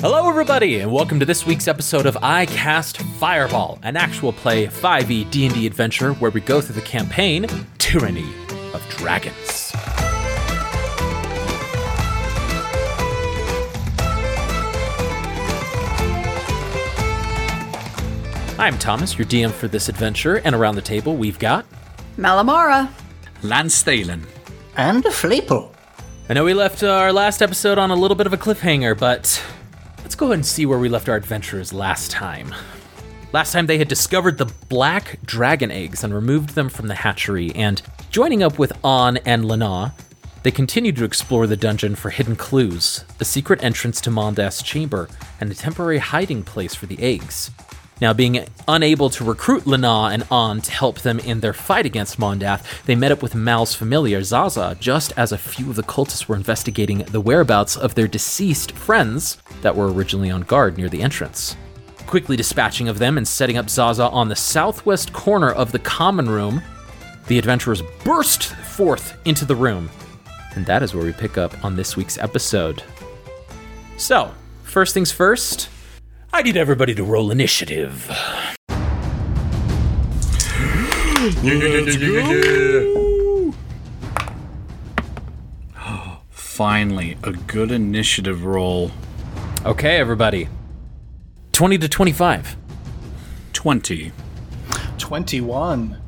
Hello, everybody, and welcome to this week's episode of I Cast Fireball, an actual play 5e D&D adventure where we go through the campaign Tyranny of Dragons. I'm Thomas, your DM for this adventure, and around the table we've got. Malamara. Lance Thalen. And a Fleeple. I know we left our last episode on a little bit of a cliffhanger, but let's go ahead and see where we left our adventurers last time. Last time they had discovered the black dragon eggs and removed them from the hatchery, and joining up with An and Lana, they continued to explore the dungeon for hidden clues, a secret entrance to Mondath's chamber, and a temporary hiding place for the eggs. Now, being unable to recruit Lana and An to help them in their fight against Mondath, they met up with Mal's familiar, Zaza, just as a few of the cultists were investigating the whereabouts of their deceased friends that were originally on guard near the entrance. Quickly dispatching of them and setting up Zaza on the southwest corner of the common room, the adventurers burst forth into the room. And that is where we pick up on this week's episode. So, first things first, I need everybody to roll initiative. Finally, a good initiative roll. Okay, everybody. 20 to 25. 20. 21.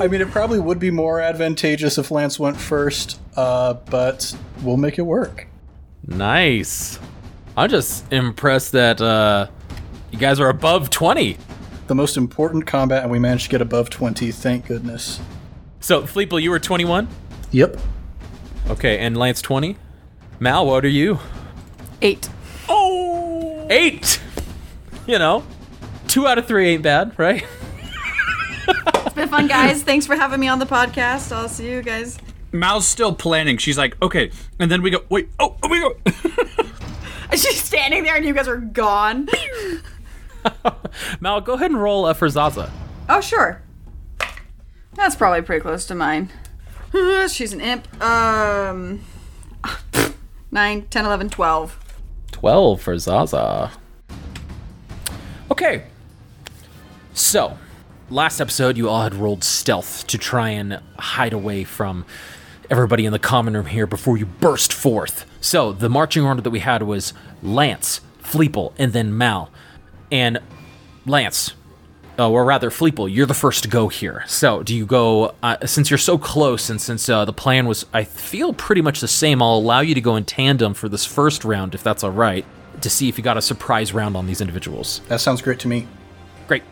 I mean, it probably would be more advantageous if Lance went first, uh, but we'll make it work. Nice. I'm just impressed that uh, you guys are above 20. The most important combat, and we managed to get above 20, thank goodness. So, Fleeple, you were 21? Yep. Okay, and Lance 20? Mal, what are you? Eight. Oh! Eight! You know, two out of three ain't bad, right? It's been fun, guys. Thanks for having me on the podcast. I'll see you guys. Mal's still planning. She's like, okay. And then we go, wait, oh, oh we go. She's standing there and you guys are gone. Mal, go ahead and roll uh, for Zaza. Oh, sure. That's probably pretty close to mine. She's an imp. Um. 9, 10, 11, 12. 12 for Zaza. Okay. So, last episode, you all had rolled stealth to try and hide away from everybody in the common room here before you burst forth. So, the marching order that we had was Lance, Fleeple, and then Mal. And Lance, uh, or rather, Fleeple, you're the first to go here. So, do you go, uh, since you're so close and since uh, the plan was, I feel, pretty much the same, I'll allow you to go in tandem for this first round, if that's all right, to see if you got a surprise round on these individuals. That sounds great to me. Great.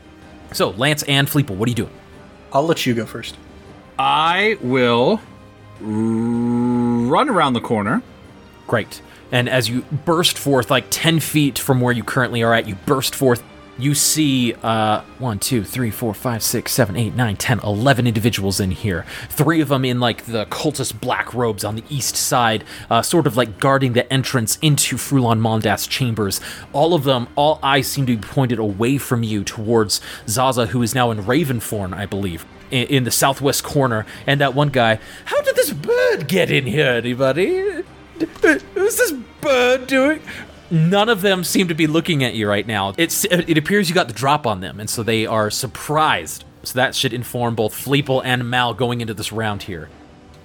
So, Lance and Fleeple, what are you doing? I'll let you go first. I will r- run around the corner. Great. And as you burst forth, like 10 feet from where you currently are at, you burst forth. You see uh, 1, 2, 3, 4, 5, 6, 7, 8, 9, 10, 11 individuals in here. Three of them in like the cultist black robes on the east side, uh, sort of like guarding the entrance into Frulam Mondath's chambers. All of them, all eyes seem to be pointed away from you towards Zaza, who is now in raven form, I believe, in, in the southwest corner. And that one guy, how did this bird get in here, anybody? What's this bird doing? None of them seem to be looking at you right now. It's it appears you got the drop on them, and so they are surprised. So that should inform both Fleeple and Mal going into this round here.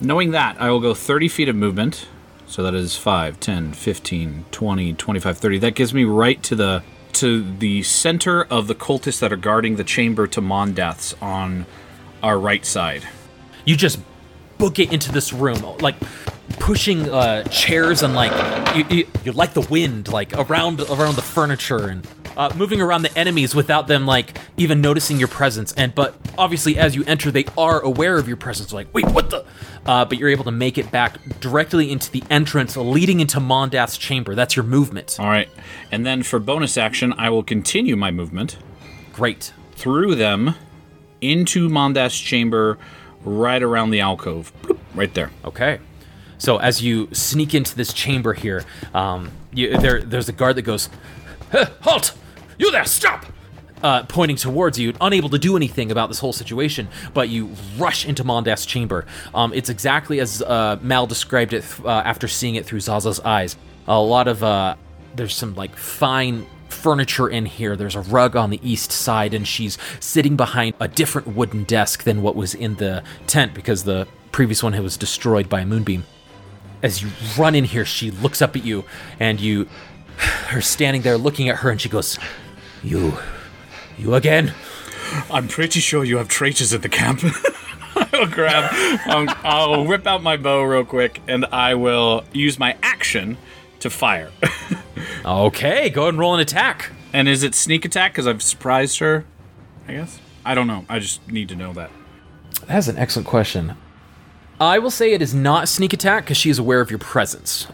Knowing that, I will go 30 feet of movement. So that is 5, 10, 15, 20, 25, 30. That gives me right to the to the center of the cultists that are guarding the chamber to Mondath's on our right side. You just book it into this room, like pushing uh, chairs and like you, you, you're like the wind, like around around the furniture and uh, moving around the enemies without them like even noticing your presence. And but obviously, as you enter, they are aware of your presence. Like, wait, what the? Uh, but you're able to make it back directly into the entrance leading into Mondath's chamber. That's your movement. All right. And then for bonus action, I will continue my movement Great. through them into Mondath's chamber right around the alcove. Right there. Okay. So as you sneak into this chamber here, um, you, there there's a guard that goes, "Huh, "Halt! You there! Stop!" uh, pointing towards you, unable to do anything about this whole situation, but you rush into Mondath's chamber. Um, it's exactly as uh, Mal described it uh, after seeing it through Zaza's eyes. A lot of uh, there's some like fine furniture in here. There's a rug on the east side, and she's sitting behind a different wooden desk than what was in the tent because the previous one was destroyed by a moonbeam. As you run in here, she looks up at you, and you are standing there looking at her, and she goes, "You, you again?" I'm pretty sure you have traitors at the camp. I'll grab, I'll whip out my bow real quick, and I will use my action to fire. Okay, go ahead and roll an attack. and is it sneak attack because I've surprised her? I guess. I don't know. I just need to know that. That's an excellent question. I will say it is not sneak attack because she is aware of your presence.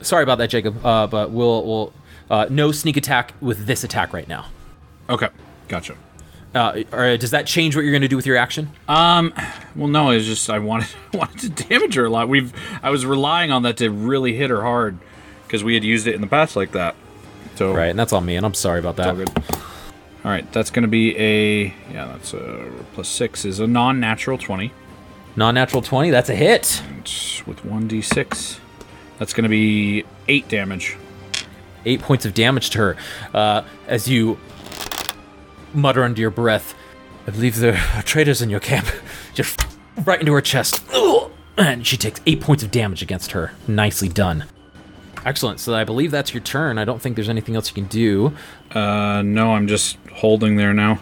Sorry about that, Jacob. Uh, but we'll we'll uh, no sneak attack with this attack right now. Okay, gotcha. Uh, or does that change what you're going to do with your action? Well, no, it's just I wanted wanted to damage her a lot. We've I was relying on that to really hit her hard because we had used it in the past like that. So Right, and that's on me, and I'm sorry about that. all. All right, that's going to be a yeah. That's a plus six is a non-natural twenty. Non-natural twenty, that's a hit. And with one d six, that's going to be eight damage. Eight points of damage to her. Uh, as you mutter under your breath, "I believe there are traitors in your camp." Just right into her chest, and she takes eight points of damage against her. Nicely done. Excellent. So I believe that's your turn. I don't think there's anything else you can do. Uh, no, I'm just holding there now.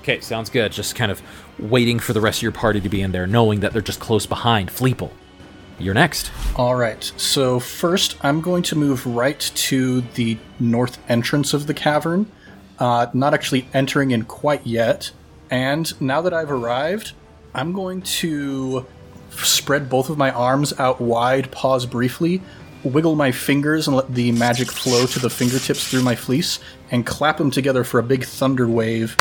Okay, sounds good. Just kind of waiting for the rest of your party to be in there, knowing that they're just close behind. Fleeple, you're next. All right. So first, I'm going to move right to the north entrance of the cavern. Uh, not actually entering in quite yet. And now that I've arrived, I'm going to spread both of my arms out wide, pause briefly, wiggle my fingers and let the magic flow to the fingertips through my fleece, and clap them together for a big Thunderwave.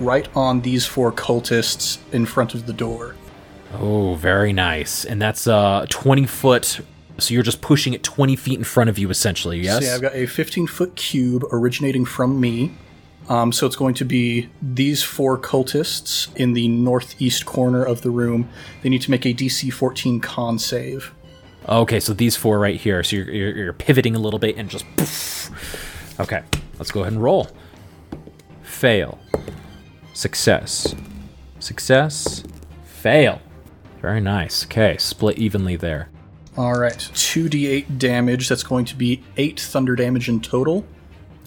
Right on these four cultists in front of the door. Oh, very nice. And that's uh 20 foot. So you're just pushing it 20 feet in front of you, essentially. Yes. So yeah, I've got a 15 foot cube originating from me. Um, so it's going to be these four cultists in the northeast corner of the room. They need to make a DC 14 con save. Okay, so these four right here. So you're, you're, you're pivoting a little bit and just. Poof. Okay, let's go ahead and roll. Fail. Success. Success. Fail. Very nice. Okay, split evenly there. All right, 2d8 damage. That's going to be 8 thunder damage in total.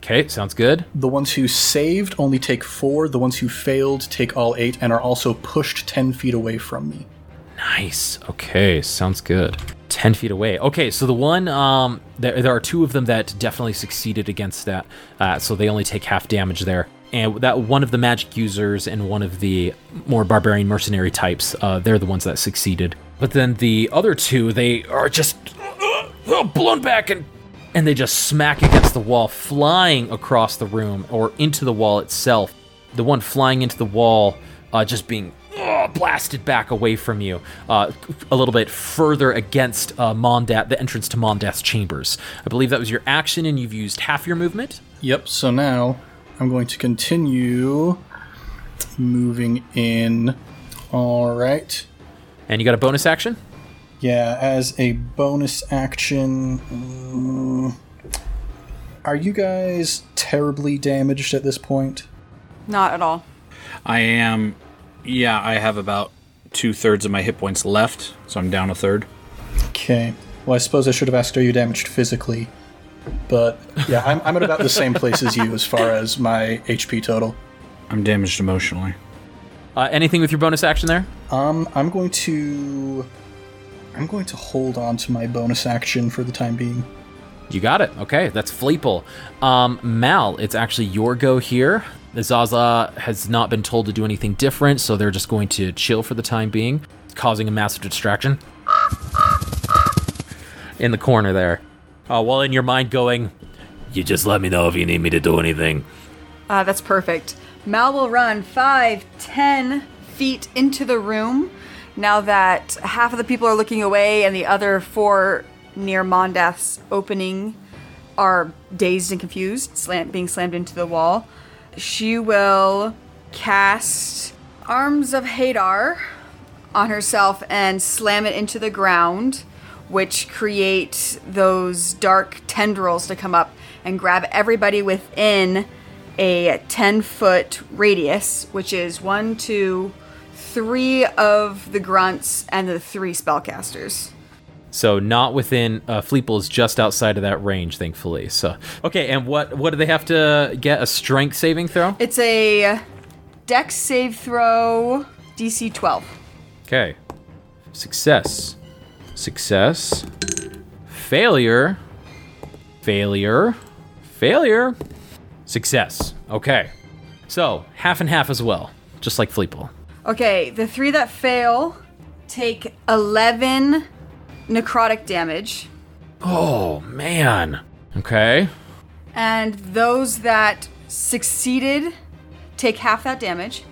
Okay, sounds good. The ones who saved only take 4. The ones who failed take all 8 and are also pushed 10 feet away from me. Nice. Okay, sounds good. 10 feet away. Okay, so the one, um, there, there are two of them that definitely succeeded against that. Uh, so they only take half damage there. And that one of the magic users and one of the more barbarian mercenary types, uh, they're the ones that succeeded. But then the other two, they are just uh, blown back and and they just smack against the wall, flying across the room or into the wall itself. The one flying into the wall, uh, just being uh, blasted back away from you, uh, a little bit further against uh, Mondath, the entrance to Mondath's chambers. I believe that was your action, and you've used half your movement. Yep, so now I'm going to continue moving in. All right. And you got a bonus action? Yeah, as a bonus action. mm, are you guys terribly damaged at this point? Not at all. I am. Yeah, I have about two thirds of my hit points left, so I'm down a third. Okay. Well, I suppose I should have asked, are you damaged physically? But yeah, I'm, I'm at about the same place as you as far as my HP total. I'm damaged emotionally. Uh, anything with your bonus action there? Um, I'm going to. I'm going to hold on to my bonus action for the time being. You got it. Okay, that's Fleeple. Um, Mal, it's actually your go here. The Zaza has not been told to do anything different, so they're just going to chill for the time being, causing a massive distraction. In the corner there. Uh, while in your mind going, you just let me know if you need me to do anything. Uh, that's perfect. Mal will run five, ten feet into the room now that half of the people are looking away and the other four near Mondath's opening are dazed and confused, slam- being slammed into the wall. She will cast Arms of Hadar on herself and slam it into the ground, which create those dark tendrils to come up and grab everybody within a 10 foot radius, which is one, two, three of the grunts and the three spellcasters. So not within. Uh, Fleeple is just outside of that range, thankfully. So okay, and what what do they have to get? A strength saving throw? It's a dex save throw DC 12. Okay. Success. Success. Failure. Failure. Failure. Success. Okay. So half and half as well, just like Fleeple. Okay, the three that fail take 11 necrotic damage, Oh man. Okay. and those that succeeded take half that damage,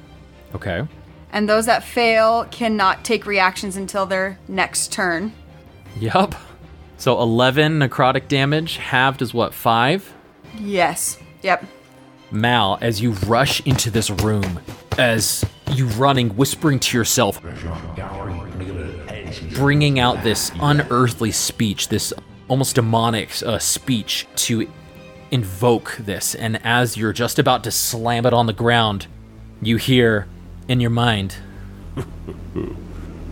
Okay. and those that fail cannot take reactions until their next turn. Yup. So 11 necrotic damage, halved is what, 5? Yes. Yep. Mal, as you rush into this room, as you running, whispering to yourself, bringing out this unearthly speech, this almost demonic uh, speech to invoke this. And as you're just about to slam it on the ground, you hear in your mind,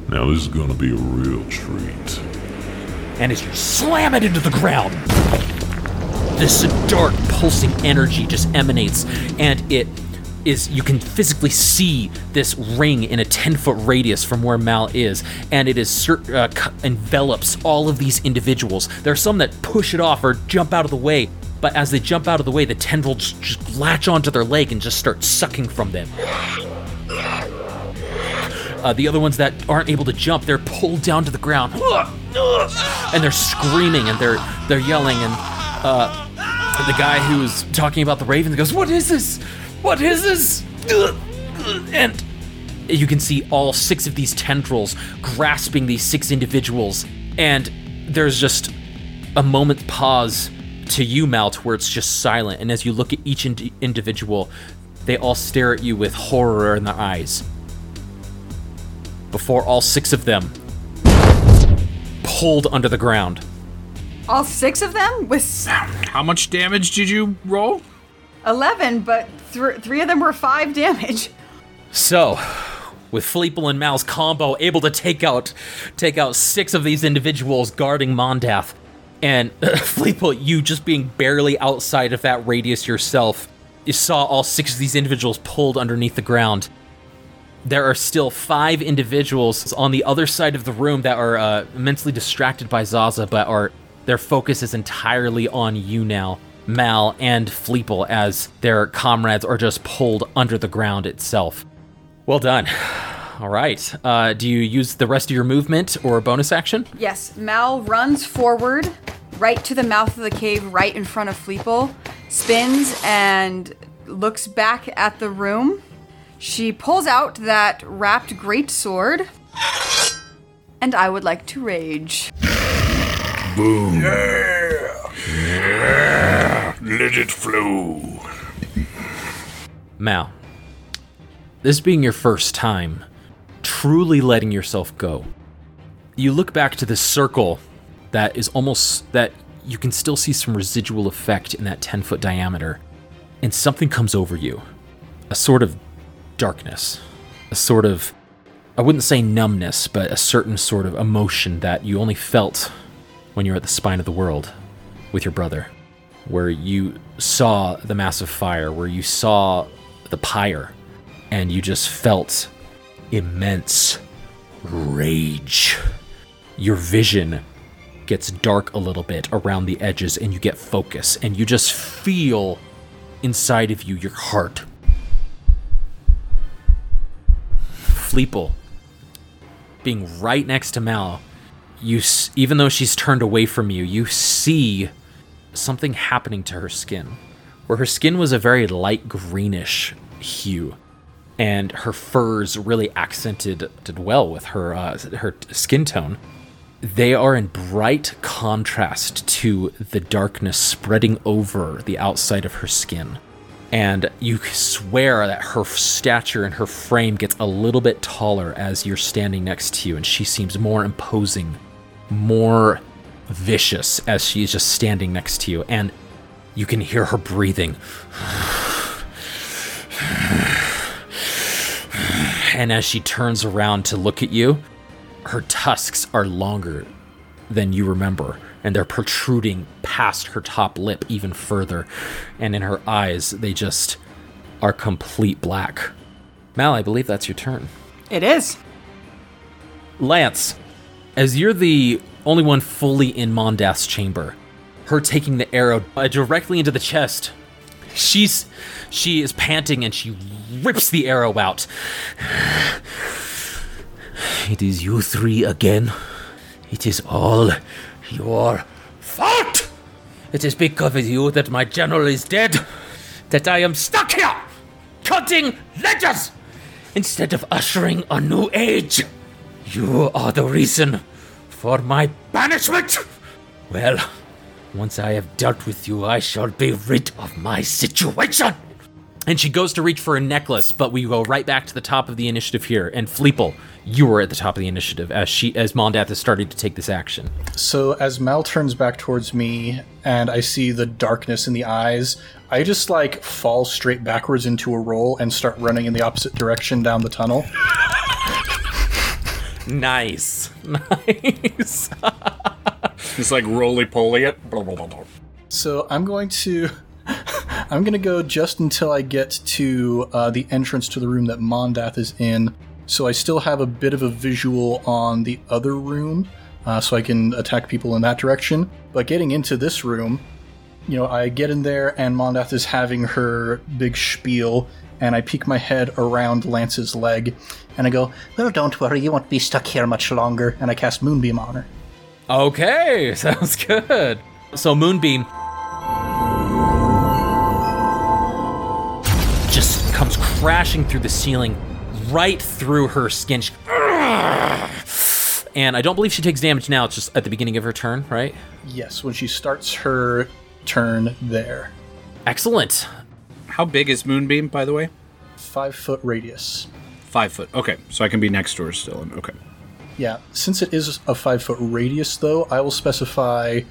Now this is gonna be a real treat. and as you slam it into the ground, this dark pulsing energy just emanates, and it is you can physically see this ring in a 10 foot radius from where Mal is, and it is uh, envelops all of these individuals. There are some that push it off or jump out of the way, but as they jump out of the way, the tendrils just latch onto their leg and just start sucking from them. Uh, the other ones that aren't able to jump, they're pulled down to the ground, and they're screaming and they're they're yelling. And uh, the guy who's talking about the raven goes, "What is this? What is this?" And you can see all six of these tendrils grasping these six individuals, and there's just a moment pause to you, Mal, where it's just silent. And as you look at each indi- individual, they all stare at you with horror in their eyes before all six of them pulled under the ground. All six of them with How much damage did you roll? 11, but th- three of them were five damage. So, with Fleeple and Mal's combo able to take out take out six of these individuals guarding Mondath, and Fleeple, you just being barely outside of that radius yourself, you saw all six of these individuals pulled underneath the ground. There are still five individuals on the other side of the room that are uh, immensely distracted by Zaza, but are their focus is entirely on you now, Mal and Fleeple, as their comrades are just pulled under the ground itself. Well done. All right. Uh, do you use the rest of your movement or bonus action? Yes, Mal runs forward, right to the mouth of the cave, right in front of Fleeple, spins and looks back at the room. She pulls out that wrapped great sword, and I would like to rage. Boom. Let it flow. Mal, this being your first time truly letting yourself go, you look back to this circle that is almost that you can still see some residual effect in that 10 foot diameter, and something comes over you. A sort of darkness, a sort of, I wouldn't say numbness, but a certain sort of emotion that you only felt when you were at the spine of the world with your brother, where you saw the massive fire, where you saw the pyre, and you just felt immense rage. Your vision gets dark a little bit around the edges, and you get focus, and you just feel inside of you your heart. Fleeple, being right next to Mal, you even though she's turned away from you, you see something happening to her skin, where her skin was a very light greenish hue, and her furs really accented did well with her uh, her skin tone. they are in bright contrast to the darkness spreading over the outside of her skin. And you swear that her stature and her frame gets a little bit taller as you're standing next to you, and she seems more imposing, more vicious as she is just standing next to you. And you can hear her breathing. And as she turns around to look at you, her tusks are longer than you remember, and they're protruding past her top lip even further. And in her eyes, they just are complete black. Mal, I believe that's your turn. It is. Lance, as you're the only one fully in Mondath's chamber, her taking the arrow uh, directly into the chest, she's she is panting and she rips the arrow out. It is you three again. It is all your fault. It is because of you that my general is dead. That I am stuck here, cutting ledgers instead of ushering a new age. You are the reason for my banishment. Well, once I have dealt with you, I shall be rid of my situation. And she goes to reach for a necklace, but we go right back to the top of the initiative here. And Fleeple, you are at the top of the initiative as she as Mondath is starting to take this action. So as Mal turns back towards me and I see the darkness in the eyes, I just like fall straight backwards into a roll and start running in the opposite direction down the tunnel. Nice, nice. It's like roly poly it. Blah, blah, blah, blah. So I'm going to I'm going to go just until I get to uh, the entrance to the room that Mondath is in. So I still have a bit of a visual on the other room, uh, so I can attack people in that direction. But getting into this room, you know, I get in there and Mondath is having her big spiel, and I peek my head around Lance's leg, and I go, "Well, don't worry, you won't be stuck here much longer." And I cast Moonbeam on her. Okay, sounds good. So Moonbeam just comes crashing through the ceiling, right through her skin. She- And I don't believe she takes damage now. It's just at the beginning of her turn, right? Yes, when she starts her turn there, Excellent. How big is Moonbeam, by the way? five foot radius. Five foot. Okay, so I can be next to her still. Okay. Yeah, since it is a five foot radius, though, I will specify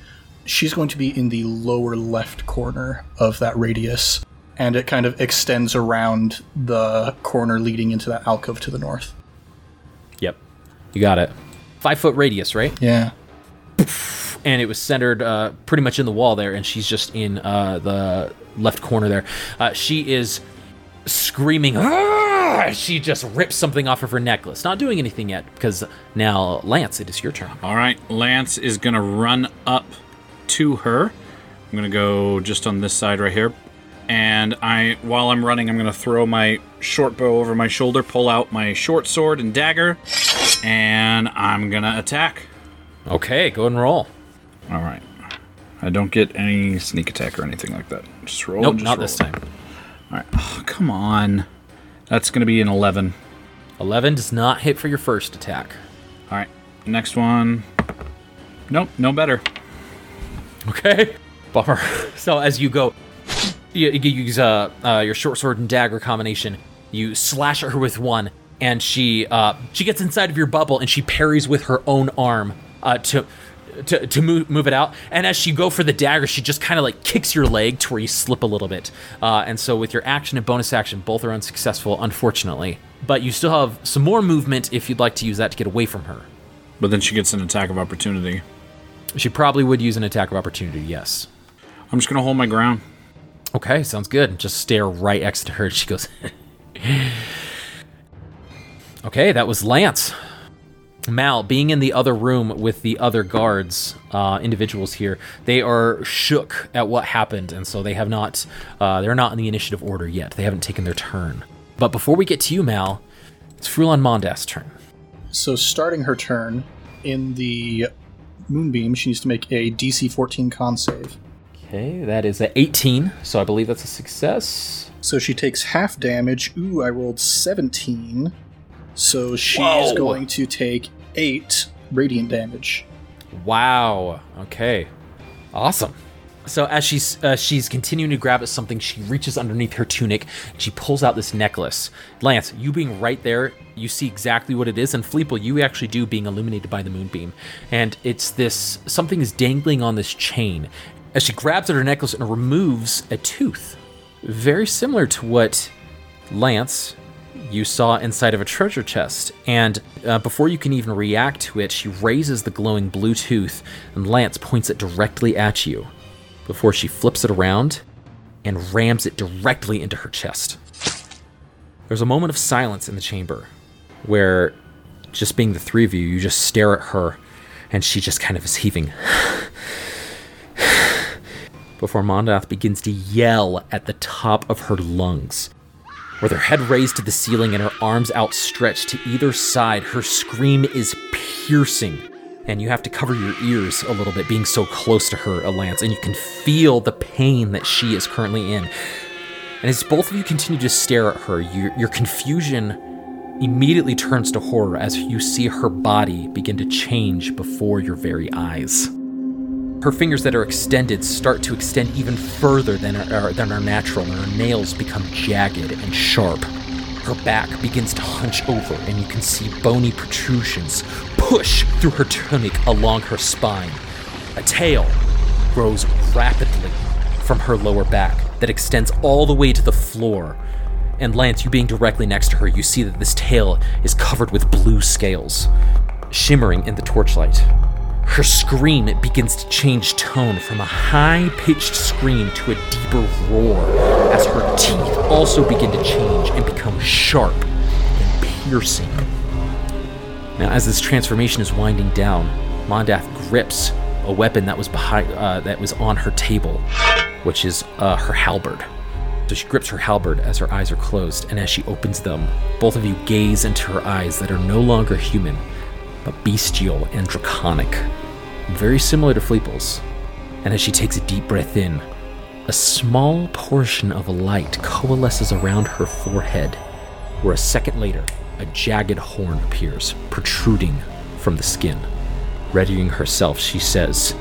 she's going to be in the lower left corner of that radius, and it kind of extends around the corner leading into that alcove to the north. Yep. You got it. Five foot radius, right? Yeah. And it was centered uh, pretty much in the wall there, and she's just in uh, the left corner there. Uh, she is screaming. "Ah!" She just rips something off of her necklace. Not doing anything yet because now, Lance, it is your turn. All right, Lance is gonna run up to her. I'm gonna go just on this side right here, and I, while I'm running, I'm gonna throw my short bow over my shoulder, pull out my short sword and dagger, and I'm gonna attack. Okay, go and roll. All right. I don't get any sneak attack or anything like that. Just roll. Nope, just not roll. this time. All right. Oh, come on. That's gonna be an 11. 11 does not hit for your first attack. All right. Next one. Nope, no better. Okay. Bummer. So as you go, you, you use uh, uh, your short sword and dagger combination. You slash at her with one, and she uh, she gets inside of your bubble, and she parries with her own arm uh, to. To, to move, move it out and as she go for the dagger she just kind of like kicks your leg to where you slip a little bit uh, and so with your action and bonus action both are unsuccessful unfortunately but you still have some more movement if you'd like to use that to get away from her But then she gets an attack of opportunity. she probably would use an attack of opportunity yes I'm just gonna hold my ground. Okay, sounds good. Just stare right next to her. She goes, Okay, that was Lance. Mal, being in the other room with the other guards, uh, individuals here, they are shook at what happened, and so they have not, uh, they're not in the initiative order yet. They haven't taken their turn. But before we get to you, Mal, it's Frulam Mondath's turn. So starting her turn in the moonbeam, she needs to make a DC 14 con save. Okay, that is a 18, so I believe that's a success. So she takes half damage. Ooh, I rolled 17. So she's Whoa. going to take 8 radiant damage. Wow. Okay. Awesome. So as she's uh, she's continuing to grab at something, she reaches underneath her tunic. She pulls out this necklace. Lance, you being right there, you see exactly what it is, and Fleeple, you actually do being illuminated by the moonbeam. And it's this something is dangling on this chain. As she grabs at her necklace and removes a tooth, very similar to what Lance you saw inside of a treasure chest. And uh, before you can even react to it, she raises the glowing blue tooth, and Lance points it directly at you before she flips it around and rams it directly into her chest. There's a moment of silence in the chamber where, just being the three of you, you just stare at her and she just kind of is heaving. Before Mondath begins to yell at the top of her lungs. With her head raised to the ceiling and her arms outstretched to either side, her scream is piercing and you have to cover your ears a little bit being so close to her, Lance, and you can feel the pain that she is currently in. And as both of you continue to stare at her, your, your confusion immediately turns to horror as you see her body begin to change before your very eyes. Her fingers that are extended start to extend even further than are, than are natural, and her nails become jagged and sharp. Her back begins to hunch over, and you can see bony protrusions push through her tunic along her spine. A tail grows rapidly from her lower back that extends all the way to the floor. And Lance, you being directly next to her, you see that this tail is covered with blue scales, shimmering in the torchlight. Her scream begins to change tone from a high pitched scream to a deeper roar as her teeth also begin to change and become sharp and piercing. Now, as this transformation is winding down, Mondath grips a weapon that was behind uh, that was on her table, which is uh, her halberd. So she grips her halberd as her eyes are closed, and as she opens them, both of you gaze into her eyes that are no longer human, but bestial and draconic, very similar to Fleeple's. And as she takes a deep breath in, a small portion of light coalesces around her forehead, where a second later, a jagged horn appears, protruding from the skin. Readying herself, she says,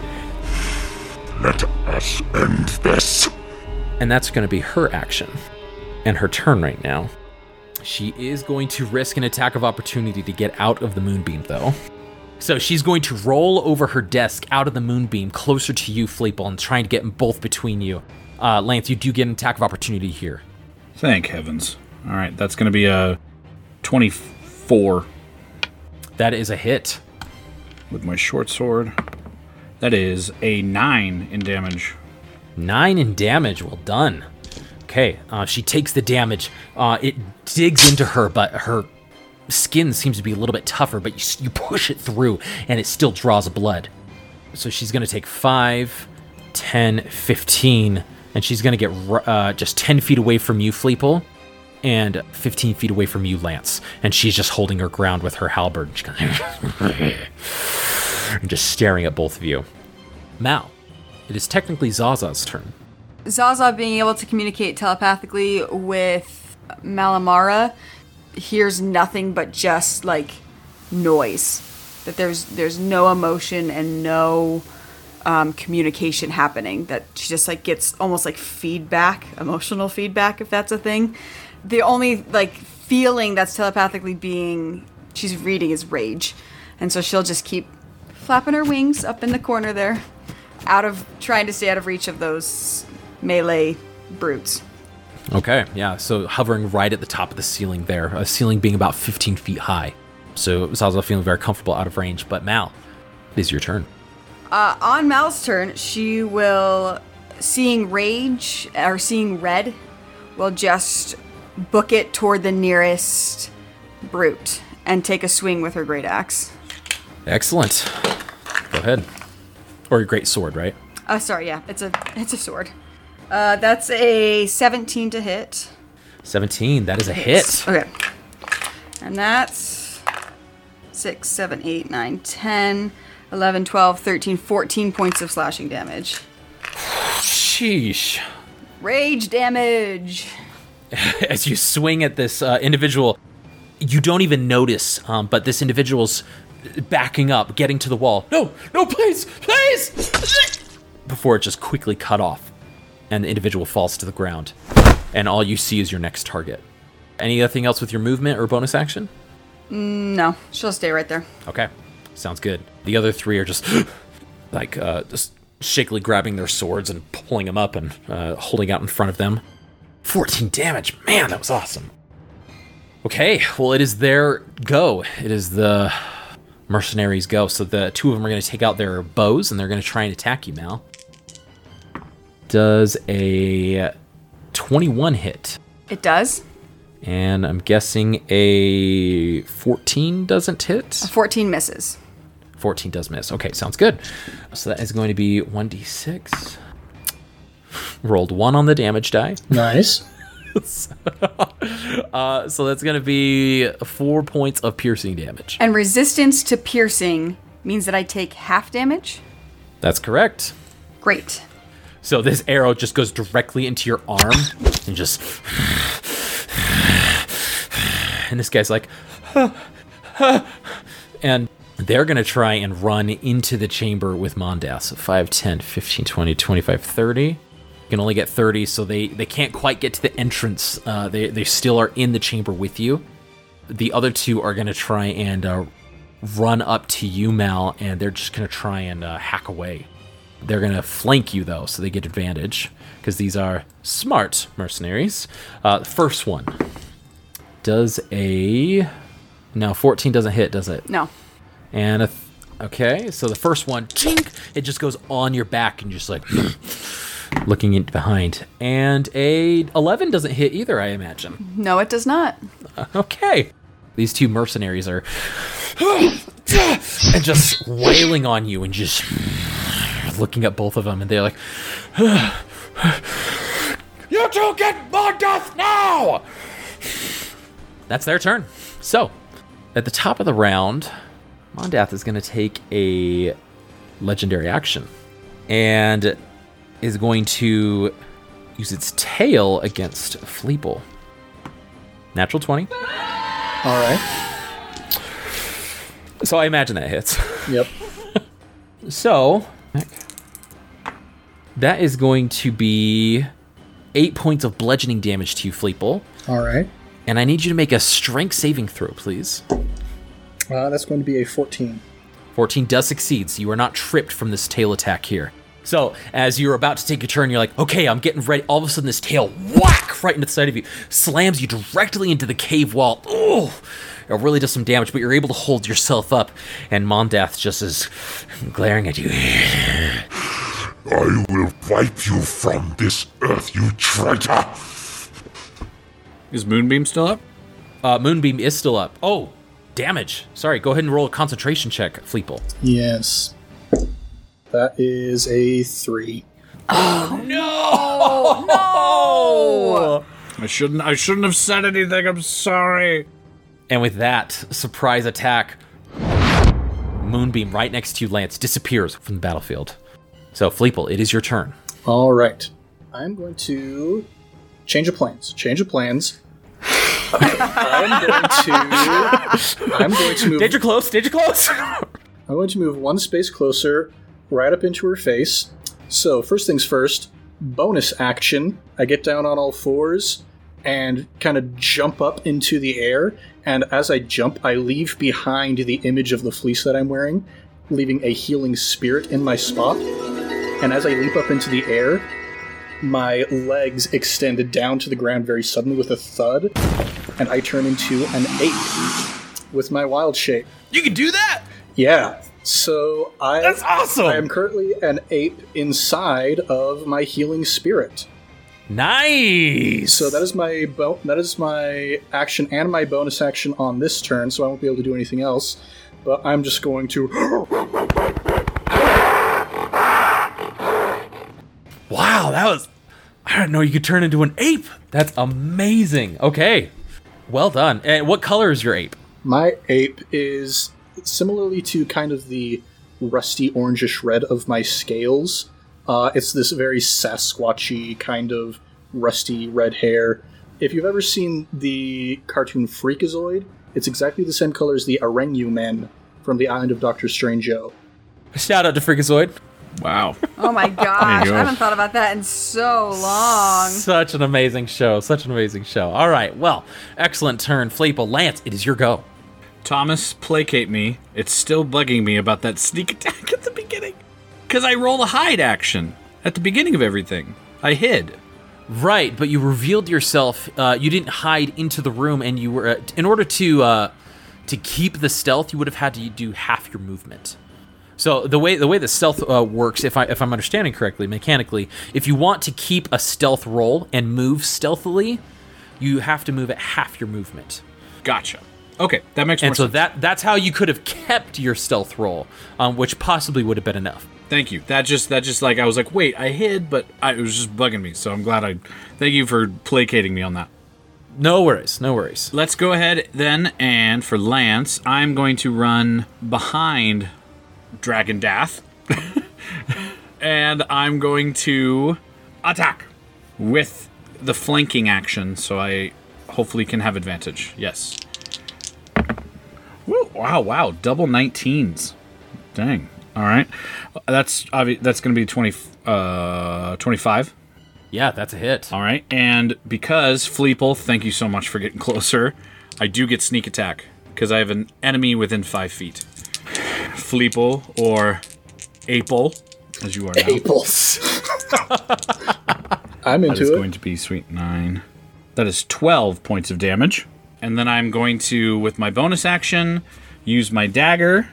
Let us end this. and that's going to be her action and her turn right now. She is going to risk an attack of opportunity to get out of the moonbeam, though. So she's going to roll over her desk out of the moonbeam closer to you, Fleeple, and trying to get them both between you. Uh, Lance, you do get an attack of opportunity here. Thank heavens. All right, that's going to be a 24 That is a hit. with my short sword. That is a 9 in damage. Nine in damage. Well done. Okay, uh, she takes the damage. Uh, it digs into her, but her skin seems to be a little bit tougher, but you, you push it through and it still draws blood. So she's going to take 5, 10, 15, and she's going to get uh, just 10 feet away from you, Fleeple, and 15 feet away from you, Lance. And she's just holding her ground with her halberd. Just staring at both of you. Mal, it is technically Zaza's turn. Zaza being able to communicate telepathically with Malamara hears nothing but just like noise. That there's there's no emotion and no um, communication happening. That she just like gets almost like feedback, emotional feedback, if that's a thing. The only like feeling that's telepathically being she's reading is rage, and so she'll just keep flapping her wings up in the corner there, out of trying to stay out of reach of those melee brutes. Okay, yeah. So hovering right at the top of the ceiling there, a ceiling being about 15 feet high. So Zaza feeling very comfortable out of range. But Mal, it is your turn. Uh, on Mal's turn, she will, seeing rage or seeing red, will just book it toward the nearest brute and take a swing with her great axe. Excellent. Go ahead. Or your great sword, right? Uh, sorry, yeah, it's a it's a sword. Uh, that's a 17 to hit. 17. That is a hit. Okay. And that's 6, 7, 8, 9, 10, 11, 12, 13, 14 points of slashing damage. Sheesh. Rage damage! As you swing at this uh, individual, you don't even notice, um, but this individual's backing up, getting to the wall. No, no, please, please! Before it just quickly cut off, and the individual falls to the ground, and all you see is your next target. Anything else with your movement or bonus action? No, she'll stay right there. Okay, sounds good. The other three are just like uh, just shakily grabbing their swords and pulling them up and uh, holding out in front of them. 14 damage, man, that was awesome. Okay, well, it is their go. It is the mercenaries' go. So the two of them are going to take out their bows and they're going to try and attack you, Mal. Does a 21 hit? It does. And I'm guessing a 14 doesn't hit. 14 misses. 14 does miss. Okay, sounds good. So that is going to be 1d6. Rolled one on the damage die. Nice. Uh, so that's going to be four points of piercing damage. And resistance to piercing means that I take half damage. That's correct. Great. So this arrow just goes directly into your arm and just. And this guy's like. and they're going to try and run into the chamber with Mondath. So 5, 10, 15, 20, 25, 30. You can only get 30, so they, they can't quite get to the entrance. Uh, they, they still are in the chamber with you. The other two are going to try and uh, run up to you, Mal, and they're just going to try and uh, hack away. They're going to flank you, though, so they get advantage, because these are smart mercenaries. Uh, first one does a. No, 14 doesn't hit, does it? No. And a th- okay, so the first one, chink, it just goes on your back and just like looking in behind. And a 11 doesn't hit either, I imagine. No, it does not. Okay. These two mercenaries are and just wailing on you and just looking at both of them and they're like You two get more death now! That's their turn. So, at the top of the round, Mondath is going to take a legendary action and is going to use its tail against Fleeple. Natural 20. All right. So I imagine that hits. Yep. So that is going to be eight points of bludgeoning damage to you, Fleeple. All right. And I need you to make a strength saving throw, please. Uh, that's going to be a 14. 14 does succeed, so you are not tripped from this tail attack here. So, as you're about to take a turn, you're like, okay, I'm getting ready. All of a sudden, this tail whack right into the side of you, slams you directly into the cave wall. Oh, it really does some damage, but you're able to hold yourself up. And Mondath just is glaring at you. I will wipe you from this earth, you traitor! Is Moonbeam still up? Uh, Moonbeam is still up. Oh, damage. Sorry, go ahead and roll a concentration check, Fleeple. Yes. That is a 3. Oh! no! I shouldn't. I shouldn't have said anything. I'm sorry. And with that surprise attack, Moonbeam right next to you, Lance, disappears from the battlefield. So, Fleeple, it is your turn. All right. I'm going to change of plans. Change of plans. I'm going to. I'm going to move. Danger close, danger close! I'm going to move one space closer, right up into her face. So first things first. Bonus action. I get down on all fours and kind of jump up into the air. And as I jump, I leave behind the image of the fleece that I'm wearing, leaving a healing spirit in my spot. And as I leap up into the air, my legs extend down to the ground very suddenly with a thud, and I turn into an ape with my wild shape. you can do that? Yeah. So I That's awesome! I am currently an ape inside of my healing spirit. Nice! So that is my bo- that is my action and my bonus action on this turn. So I won't be able to do anything else. But I'm just going to. Wow, that was. I didn't know you could turn into an ape. That's amazing. Okay. Well done. And what color is your ape? My ape is similarly to kind of the rusty orangish red of my scales. Uh, it's this very Sasquatchy kind of rusty red hair. If you've ever seen the cartoon Freakazoid, it's exactly the same color as the Orangu Men from the island of Doctor Strange-O. Shout out to Freakazoid. Wow. Oh my gosh, go. I haven't thought about that in so long. Such an amazing show. Such an amazing show. All right. Well, excellent turn. Fleeple, Lance, it is your go. Thomas, placate me. It's still bugging me about that sneak attack at the beginning. Because I roll a hide action at the beginning of everything. I hid. Right, but you revealed yourself. Uh, you didn't hide into the room, and you were uh, in order to uh, to keep the stealth. You would have had to do half your movement. So the way the way the stealth uh, works, if I if I'm understanding correctly, mechanically, if you want to keep a stealth roll and move stealthily, you have to move at half your movement. Gotcha. Okay, that makes more And so sense. that that's how you could have kept your stealth roll, um, which possibly would have been enough. Thank you. That just that just like I was like, wait, I hid, but I, it was just bugging me. So I'm glad I. Thank you for placating me on that. No worries, no worries. Let's go ahead then, and for Lance, I'm going to run behind Dragon Dath, and I'm going to attack with the flanking action, so I hopefully can have advantage. Yes. Woo, wow, wow, double 19s. Dang. All right, that's obvi- that's going to be 20, uh, 25. Yeah, that's a hit. All right, and because Fleeple, thank you so much for getting closer. I do get sneak attack because I have an enemy within five feet. Fleeple or Apel, as you are now. Apples. I'm into That is into going to be sweet nine. That is twelve points of damage, and then I'm going to, with my bonus action, use my dagger,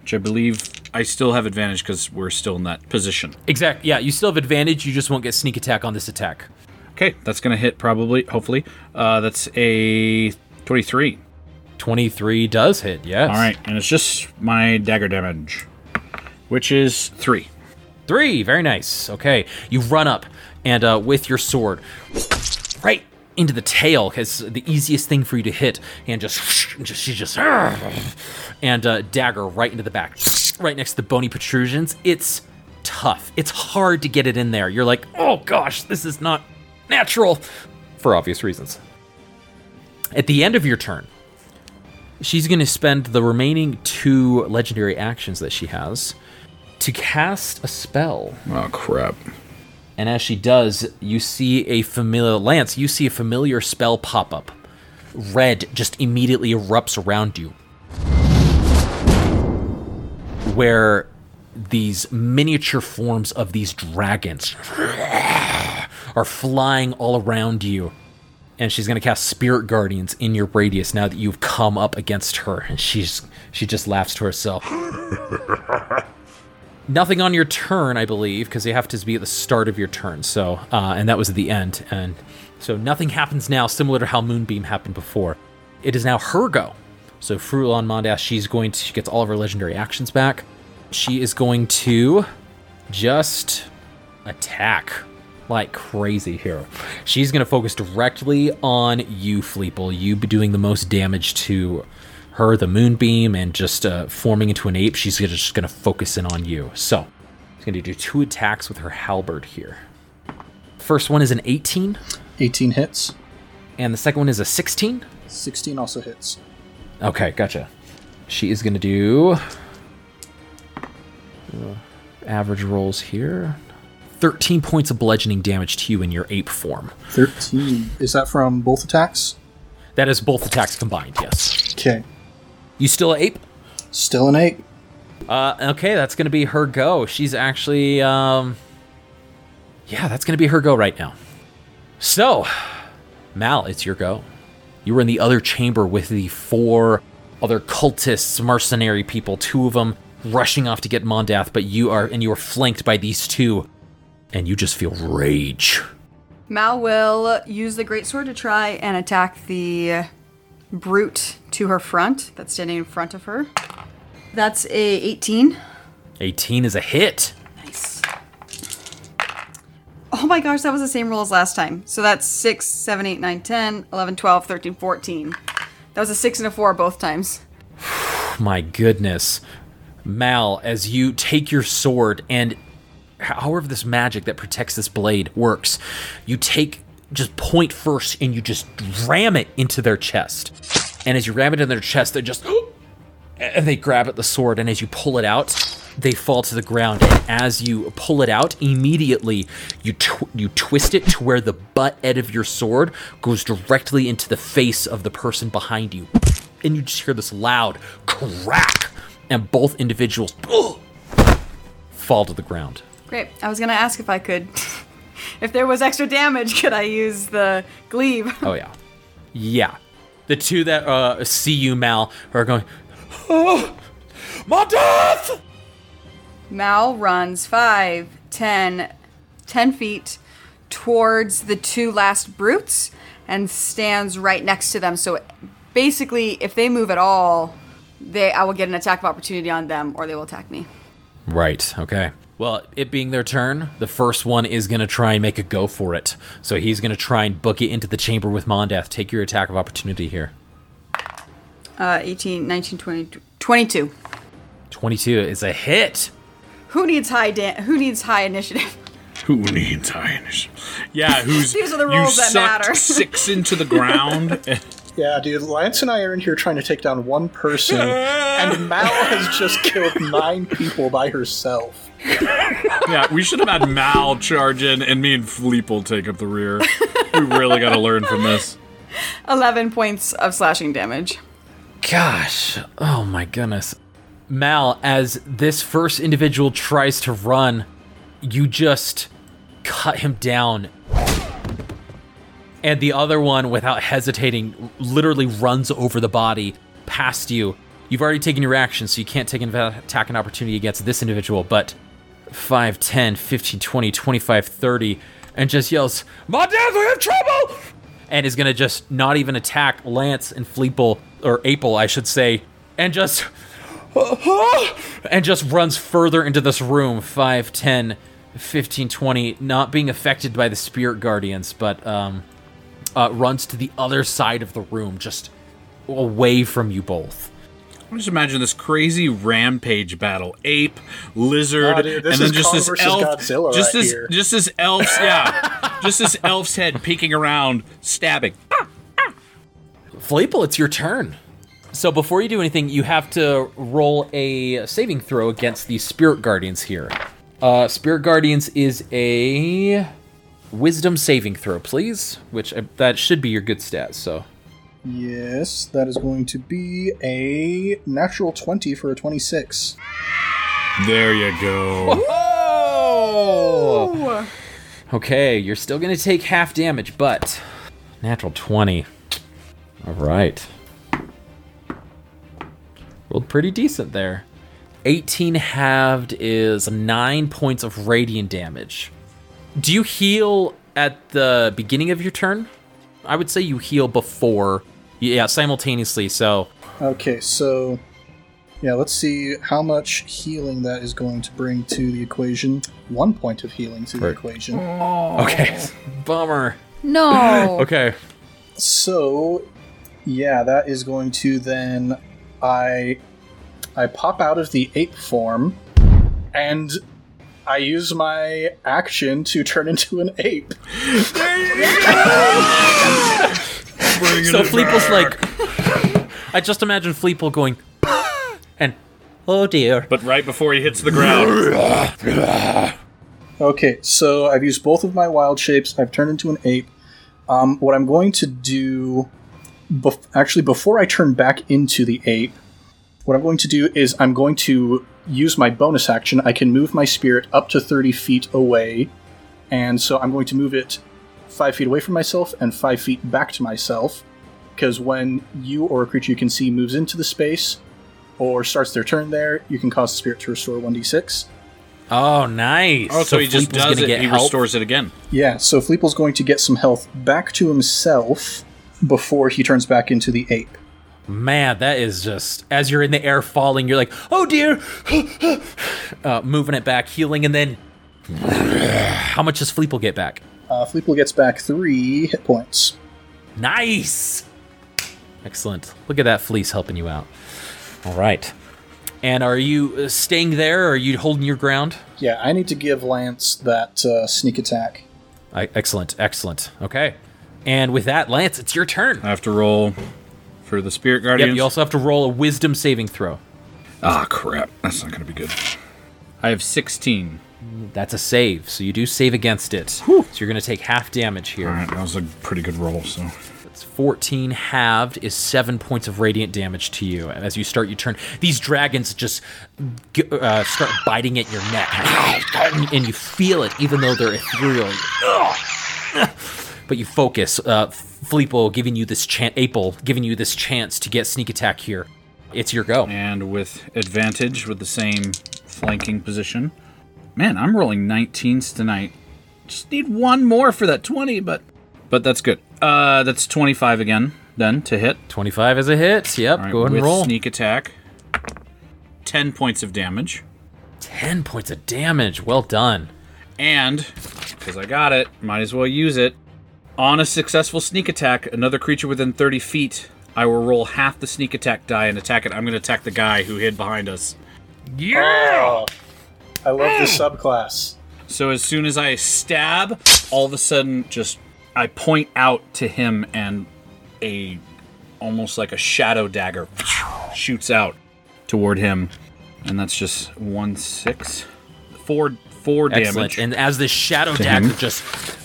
which I believe I still have advantage because we're still in that position. Exactly. Yeah, you still have advantage. You just won't get sneak attack on this attack. Okay, that's gonna hit probably, hopefully. Uh, that's a twenty-three. 23 does hit, yes. All right, and it's just my dagger damage, which is three. Three, very nice. Okay, you run up and uh, with your sword, right into the tail, because the easiest thing for you to hit, and just, just she just, and uh, dagger right into the back, right next to the bony protrusions. It's tough. It's hard to get it in there. You're like, oh gosh, this is not natural, for obvious reasons. At the end of your turn, she's going to spend the remaining two legendary actions that she has to cast a spell. Oh crap! And as she does, you see a familiar Lance, you see a familiar spell pop up. Red just immediately erupts around you. Where these miniature forms of these dragons are flying all around you. And she's gonna cast Spirit Guardians in your radius now that you've come up against her. And she's she just laughs to herself. Nothing on your turn, I believe, because you have to be at the start of your turn. So, uh, and that was at the end, and so nothing happens now, similar to how Moonbeam happened before. It is now her go. So, Frulam Mondath, she's going to she gets all of her legendary actions back. She is going to just attack like crazy here. She's going to focus directly on you, Fleeple. You be doing the most damage to her, the moonbeam, and just uh, forming into an ape. She's just going to focus in on you. So, she's going to do two attacks with her halberd here. First one is an 18, 18 hits. and the second one is a 16. 16 also hits. Okay, gotcha. She is going to do uh, average rolls here. 13 points of bludgeoning damage to you in your ape form. 13. Is that from both attacks? That is both attacks combined, yes. Okay. You still a ape? Still an ape. Uh, okay, that's going to be her go. She's actually, um, yeah, that's going to be her go right now. So, Mal, it's your go. You were in the other chamber with the four other cultists, mercenary people, two of them rushing off to get Mondath, but you are, and you are flanked by these two, and you just feel rage. Mal will use the great sword to try and attack the brute to her front that's standing in front of her. That's a 18. 18 is a hit. Oh my gosh, that was the same roll as last time. So that's 6, 7, 8, 9, 10, 11, 12, 13, 14. That was a 6 and a 4 both times. My goodness. Mal, as you take your sword and however this magic that protects this blade works, you take just point first and you just ram it into their chest. And as you ram it in their chest, they're just and they grab at the sword, and as you pull it out, they fall to the ground. And as you pull it out, immediately you tw- you twist it to where the butt end of your sword goes directly into the face of the person behind you, and you just hear this loud crack, and both individuals fall to the ground. Great. I was gonna ask if I could, if there was extra damage, could I use the glaive? Oh yeah, yeah. The two that uh, see you, Mal, are going. Oh, my death! Mal runs 5, 10, 10 feet towards the two last brutes and stands right next to them. So basically, if they move at all, they I will get an attack of opportunity on them or they will attack me. Right. Okay. Well, it being their turn, the first one is going to try and make a go for it. So he's going to try and book it into the chamber with Mondath. Take your attack of opportunity here. Uh, 18, 19, 20, 22. 22 is a hit. Who needs high da- Who needs high initiative? Who needs high initiative? Yeah, who's These are the you rolls that matter. six into the ground. Yeah, dude, Lance and I are in here trying to take down one person, and Mal has just killed nine people by herself. yeah, we should have had Mal charge in, and me and Fleep will take up the rear. We really got to learn from this. 11 points of slashing damage. Gosh. Oh my goodness. Mal, as this first individual tries to run, you just cut him down. And the other one, without hesitating, literally runs over the body past you. You've already taken your action, so you can't take an attack an opportunity against this individual, but 5, 10, 15, 20, 25, 30, and just yells, My dad, we have trouble! And is gonna just not even attack Lance and Fleeple, or Apel, I should say, and just. and just runs further into this room 5, 10, 15, 20, not being affected by the spirit guardians, but um, uh, runs to the other side of the room, just away from you both. I just imagine this crazy rampage battle: ape, lizard, Oh, dude, and then just Kong this elf. Godzilla just right this, here. just this elf's, yeah, just this elf's head peeking around, stabbing. Fleeple, it's your turn. So before you do anything, you have to roll a saving throw against the Spirit Guardians here. Uh, Spirit Guardians is a Wisdom saving throw, please. Which uh, that should be your good stats. So Yes, that is going to be a natural 20 for a 26. There you go. Oh! Okay, you're still gonna take half damage, but natural 20. Alright. Rolled pretty decent there. 18 halved is 9 points of radiant damage. Do you heal at the beginning of your turn? I would say you heal before. Yeah, simultaneously, so. Okay, so yeah, let's see how much healing that is going to bring to the equation. One point of healing to the Right. equation. Okay. Bummer. No. Okay. So yeah, that is going to then I I pop out of the ape form and I use my action to turn into an ape. So Fleeple's like, I just imagine Fleeple going, and oh dear. But right before he hits the ground, Okay, so I've used both of my wild shapes. I've turned into an ape. Um, what I'm going to do, bef- actually, before I turn back into the ape, what I'm going to do is I'm going to use my bonus action. I can move my spirit up to 30 feet away, and so I'm going to move it five feet away from myself and five feet back to myself. Because when you or a creature you can see moves into the space or starts their turn there, you can cause the spirit to restore 1d6. Oh, nice. oh, so, he just Fleeple's does gonna it. get He help. restores it again. Yeah, so Fleeple's going to get some health back to himself before he turns back into the ape. Man, that is just as you're in the air falling, you're like, oh dear, uh, moving it back, healing, and then how much does Fleeple get back? Uh, Fleeple gets back three hit points. Nice, excellent. Look at that fleece helping you out. All right, and are you uh, staying there? or Are you holding your ground? Yeah, I need to give Lance that uh, sneak attack. I, excellent, excellent. Okay, and with that, Lance, it's your turn. I have to roll for the spirit Yep, guardians. you also have to roll a wisdom saving throw. Ah, crap. That's not going to be good. I have 16. That's a save, so you do save against it. So you're going to take half damage here. All right, that was a pretty good roll. So It's 14 halved is 7 points of radiant damage to you. And as you start your turn, these dragons just uh, start biting at your neck. And you feel it, even though they're ethereal. But you focus. Uh, Fleeple giving you this chance, Apel giving you this chance to get sneak attack here. It's your go. and with advantage with the same flanking position. Man, I'm rolling 19s tonight. Just need one more for that 20, but but that's good. Uh, that's 25 again then to hit. 25 is a hit. Yep, right, go ahead with and roll. sneak attack. 10 points of damage. 10 points of damage. Well done. And because I got it, might as well use it. On a successful sneak attack, another creature within 30 feet, I will roll half the sneak attack die and attack it. I'm going to attack the guy who hid behind us. Oh, I love this subclass. So as soon as I stab, all of a sudden, just I point out to him, and a almost like a shadow dagger shoots out toward him, and that's just one six, four four Excellent. damage. And as this shadow dagger him. just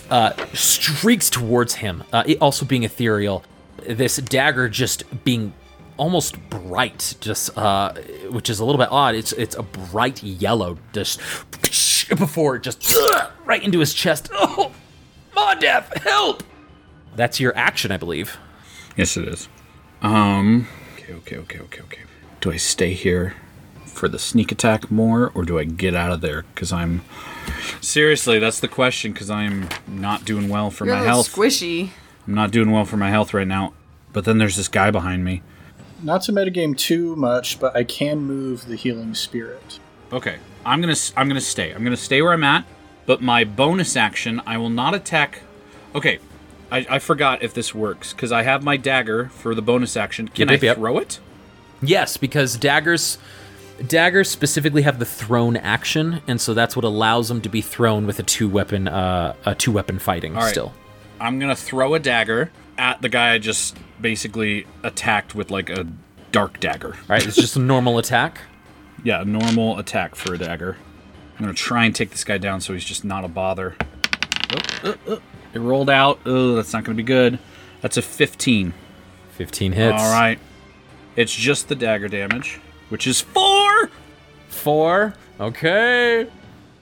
uh, streaks towards him, uh, it also being ethereal, this dagger just being almost bright, just uh, which is a little bit odd. It's it's a bright yellow, just before it just right into his chest. Oh, Mondath, help! That's your action, I believe. yes, it is. Um. Okay. Okay. Okay. Okay. Okay. Do I stay here for the sneak attack more, or do I get out of there? Because I'm seriously, that's the question. Because I'm not doing well for You're my health. squishy. I'm not doing well for my health right now. But then there's this guy behind me. Not to metagame too much, but I can move the healing spirit. Okay, I'm gonna s- I'm gonna stay. I'm gonna stay where I'm at. But my bonus action, I will not attack. Okay, I, I forgot if this works because I have my dagger for the bonus action. Can Yep, yep, I yep. throw it? Yes, because daggers daggers specifically have the thrown action, and so that's what allows them to be thrown with a two weapon uh, a two weapon fighting All right. still. I'm gonna throw a dagger at the guy I just basically attacked with like a dark dagger. All right, it's just a normal attack. Yeah, a normal attack for a dagger. I'm gonna try and take this guy down so he's just not a bother. Oh, uh, uh. It rolled out. Oh, that's not gonna be good. That's a 15. 15 hits. All right. It's just the dagger damage, which is four. Four. Okay.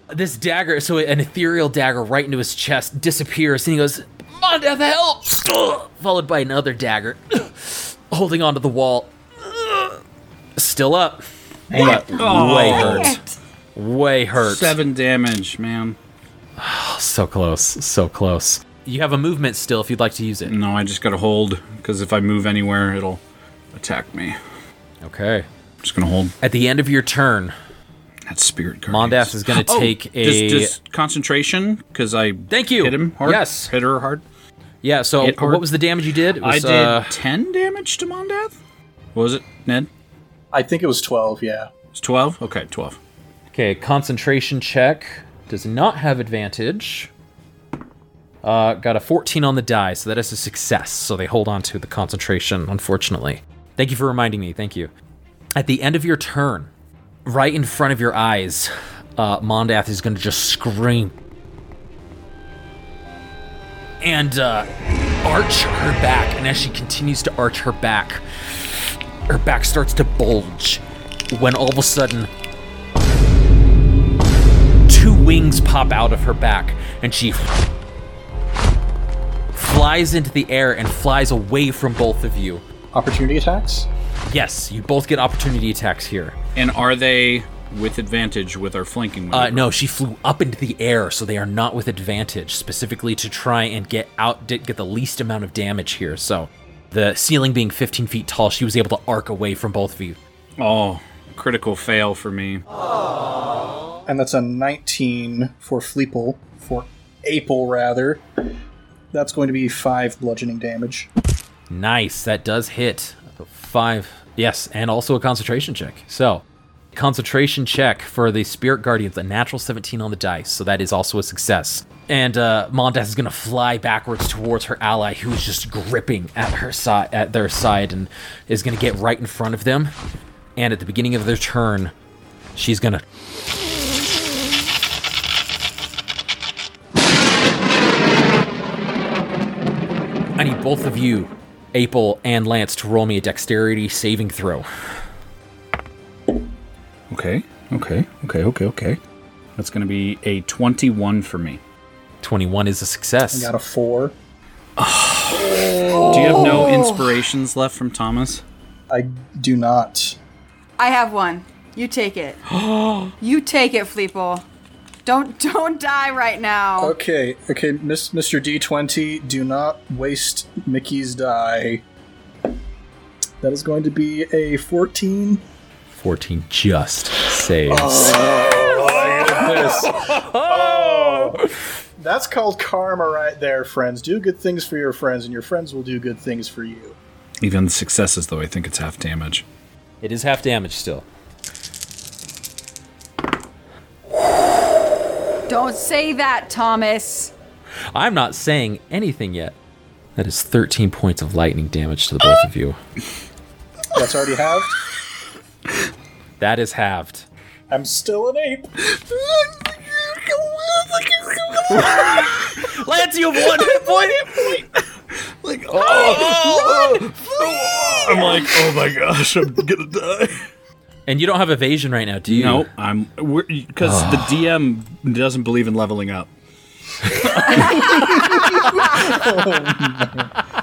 This dagger, so an ethereal dagger right into his chest disappears, and he goes, Mondath, help! Followed by another dagger, holding onto the wall. Still up. But way oh. hurt. Way hurt. Seven damage, man. So close. So close. You have a movement still if you'd like to use it. No, I just gotta hold because if I move anywhere, it'll attack me. Okay. I'm just gonna hold At the end of your turn, that spirit card. Mondath is going to Oh, take a. Just, just concentration because I Thank you. hit him hard. Yes. hit her hard. yeah, so hit hard. what was the damage you did? It I did uh, ten damage to Mondath. What was it, Ned? I think it was 12, yeah. It's twelve. Okay, twelve. Okay, concentration check does not have advantage. Uh, got a 14 on the die, so that is a success. So they hold on to the concentration, unfortunately. Thank you for reminding me. Thank you. At the end of your turn, right in front of your eyes, uh, Mondath is going to just scream and uh, arch her back. And as she continues to arch her back, her back starts to bulge when all of a sudden two wings pop out of her back and she flies into the air and flies away from both of you. Opportunity attacks? Yes, you both get opportunity attacks here. And are they with advantage with our flanking? Uh, no, she flew up into the air, so they are not with advantage, specifically to try and get out, get the least amount of damage here. So, the ceiling being 15 feet tall, she was able to arc away from both of you. Oh, critical fail for me. And that's a 19 for Fleeple, for Apel, rather. That's going to be 5 bludgeoning damage. Nice, that does hit. Five, yes, and also a concentration check. So, concentration check for the Spirit Guardians, a natural 17 on the dice, so that is also a success. and uh, Mondath is gonna fly backwards towards her ally, who is just gripping at her side, at their side, and is gonna get right in front of them. And at the beginning of their turn, she's gonna. I need both of you, Apel and Lance, to roll me a dexterity saving throw. Okay, okay, okay, okay, okay. That's going to be a 21 for me. 21 is a success. Got a four. Do you have no inspirations left from Thomas? I do not. I have one. You take it. you take it, Fleeple. Don't don't die right now. Okay, okay, Miss, Mr. D20, do not waste Mickey's die. That is going to be a 14. 14 just saves. Oh, yes. oh. That's called karma right there, friends. Do good things for your friends, and your friends will do good things for you. Even the successes, though, I think it's half damage. It is half damage still. Don't say that, Thomas. I'm not saying anything yet. That is 13 points of lightning damage to the both of you. That's already halved. That is halved. I'm still an ape. Lance, you have one hit point. Like oh, oh, oh, oh I'm like, oh my gosh, I'm gonna die. And you don't have evasion right now, do you? No, I'm because the DM doesn't believe in leveling up.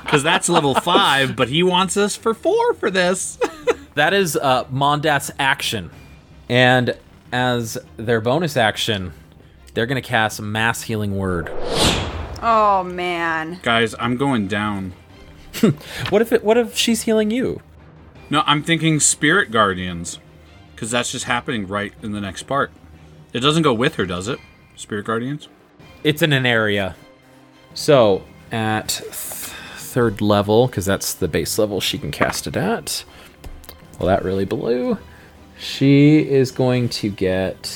Because that's level five, but he wants us for four for this. That is uh, Mondath's action. And as their bonus action, they're going to cast Mass Healing Word. Oh man. Guys, I'm going down. What if it? What if she's healing you? No, I'm thinking Spirit Guardians, because that's just happening right in the next part. It doesn't go with her, does it? Spirit Guardians. It's in an area. So at th- third level, because that's the base level she can cast it at. Well, that really blew. She is going to get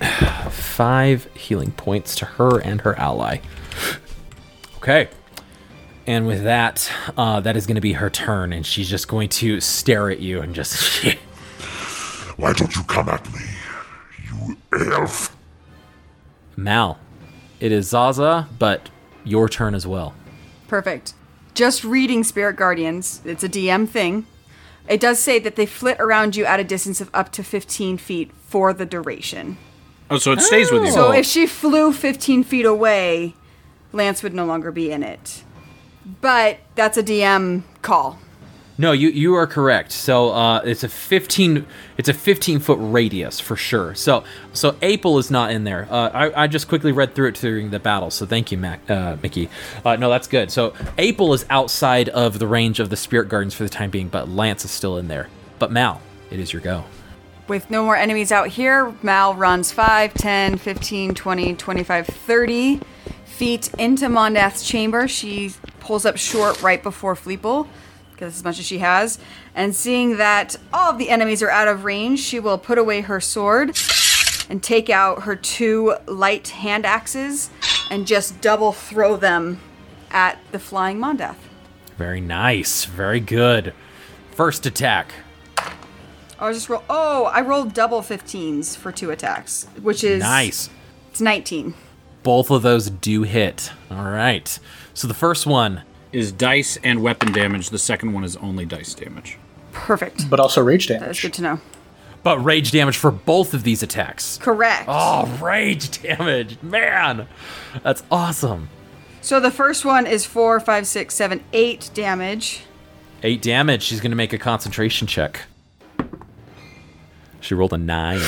five healing points to her and her ally. Okay. And with that, uh, that is going to be her turn, and she's just going to stare at you and just. Why don't you come at me, you elf? Mal, it is Zaza, but your turn as well. Perfect. Just reading Spirit Guardians, it's a DM thing. It does say that they flit around you at a distance of up to 15 feet for the duration. Oh, so it stays with you. So if she flew 15 feet away, Lance would no longer be in it. But that's a DM call. No, you you are correct. So uh, it's a fifteen it's a fifteen foot radius for sure. So so Apel is not in there. Uh, I, I just quickly read through it during the battle. So thank you, Mac, uh, Mickey. Uh, no, that's good. So Apel is outside of the range of the Spirit Guardians for the time being, but Lance is still in there. But Mal, it is your go. With no more enemies out here, Mal runs 5, 10, 15, 20, 25, 30 feet into Mondath's chamber. She pulls up short right before Fleeple, because as much as she has. And seeing that all of the enemies are out of range, she will put away her sword and take out her two light hand axes and just double throw them at the flying Mondath. Very nice. Very good. First attack. I'll just roll. Oh, I rolled double 15s for two attacks, which is Nice. It's 19. Both of those do hit. All right. So the first one is dice and weapon damage. The second one is only dice damage. Perfect. But also rage damage. That's good to know. but rage damage for both of these attacks. Correct. Oh, rage damage. Man. That's awesome. So the first one is four, five, six, seven, eight damage. Eight damage. She's going to make a concentration check. She rolled a nine.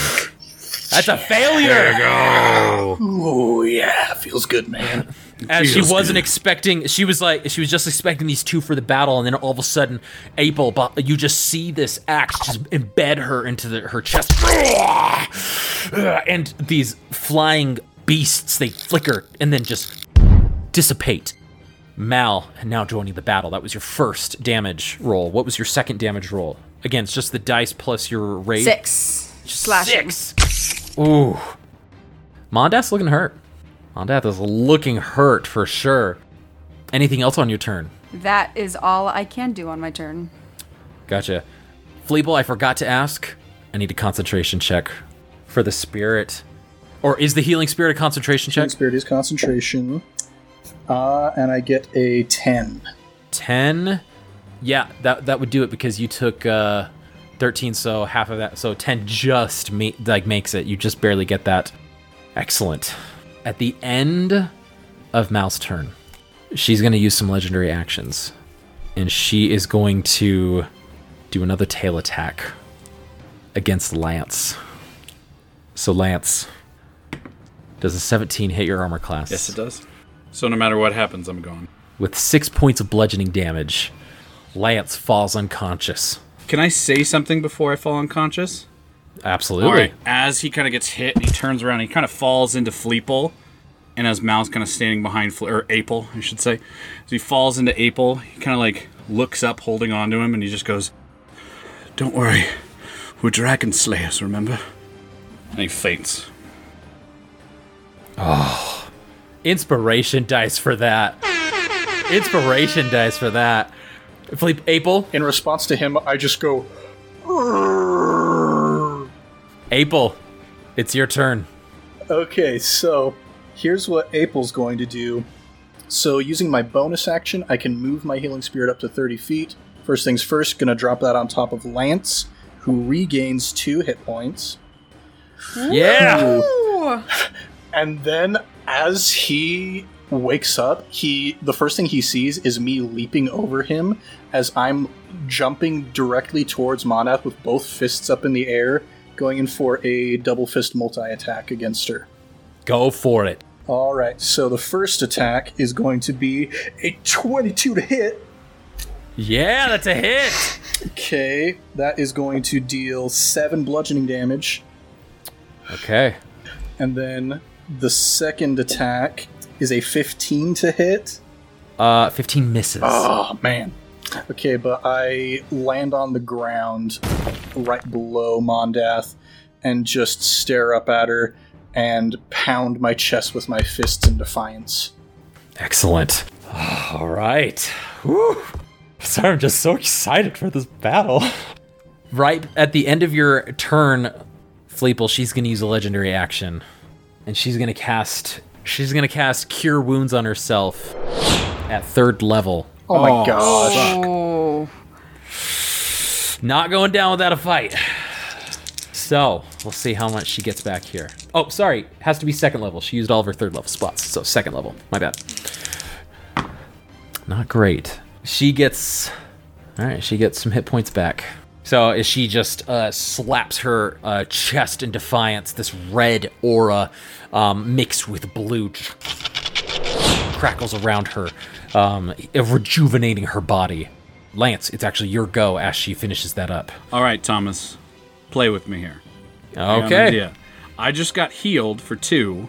That's a failure. There you go. Oh yeah, feels good, man. As she wasn't expecting, she was like, she was just expecting these two for the battle, and then all of a sudden, Apel, you just see this axe just embed her into the, her chest, and these flying beasts they flicker and then just dissipate. Mal now joining the battle. That was your first damage roll. What was your second damage roll? Again, it's just the dice plus your rage. Six. Slashing. Six. Ooh. Mondath looking hurt. Mondath is looking hurt for sure. Anything else on your turn? That is all I can do on my turn. Gotcha. Fleeple, I forgot to ask. I need a concentration check for the spirit. Or is the healing spirit a concentration check? Spirit is concentration. Uh, and I get a 10. 10 yeah that that would do it because you took uh 13 so half of that so 10 just ma- like makes it. You just barely get that. Excellent. At the end of Mal's turn she's going to use some legendary actions and she is going to do another tail attack against Lance. So Lance does a 17 hit your armor class? Yes, it does. So no matter what happens, I'm gone. with 6 points of bludgeoning damage Lance falls unconscious Can I say something before I fall unconscious? Absolutely. All right. As he kind of gets hit, he turns around. He kind of falls into Fleeple, and as Mal's kind of standing behind Fle- or Apel, I should say, as he falls into Apel, he kind of like looks up, holding on to him, and he just goes, "Don't worry, we're dragon slayers, remember?" And he faints. Oh, inspiration dice for that. Inspiration dice for that. Fleeple Apel, In response to him, I just go. Apel, it's your turn. Okay, so here's what Apel's going to do. So, using my bonus action, I can move my healing spirit up to 30 feet. First things first, gonna drop that on top of Lance, who regains two hit points. Yeah. Ooh. And then, as he wakes up, he the first thing he sees is me leaping over him as I'm jumping directly towards Mondath with both fists up in the air, going in for a double fist multi attack against her. Go for it. All right, so the first attack is going to be a 22 to hit. Yeah, that's a hit. Okay, that is going to deal 7 bludgeoning damage. Okay. And then the second attack is a 15 to hit. Uh, 15 misses. Oh, man. Okay, but I land on the ground right below Mondath and just stare up at her and pound my chest with my fists in defiance. Excellent. All right. Whew. Sorry, I'm just so excited for this battle. right at the end of your turn, Fleeple, she's going to use a legendary action. And she's going to cast she's going to cast cure wounds on herself at third level. Oh my oh, gosh. Oh. Not going down without a fight. So, we'll see how much she gets back here. Oh, sorry. Has to be second level. She used all of her third level spots. So, second level. My bad. Not great. She gets. Alright, she gets some hit points back. So, as she just uh, slaps her uh, chest in defiance, this red aura um, mixed with blue just crackles around her, um, rejuvenating her body. Lance, it's actually your go as she finishes that up. All right, Thomas, play with me here. I Okay. idea. I just got healed for two.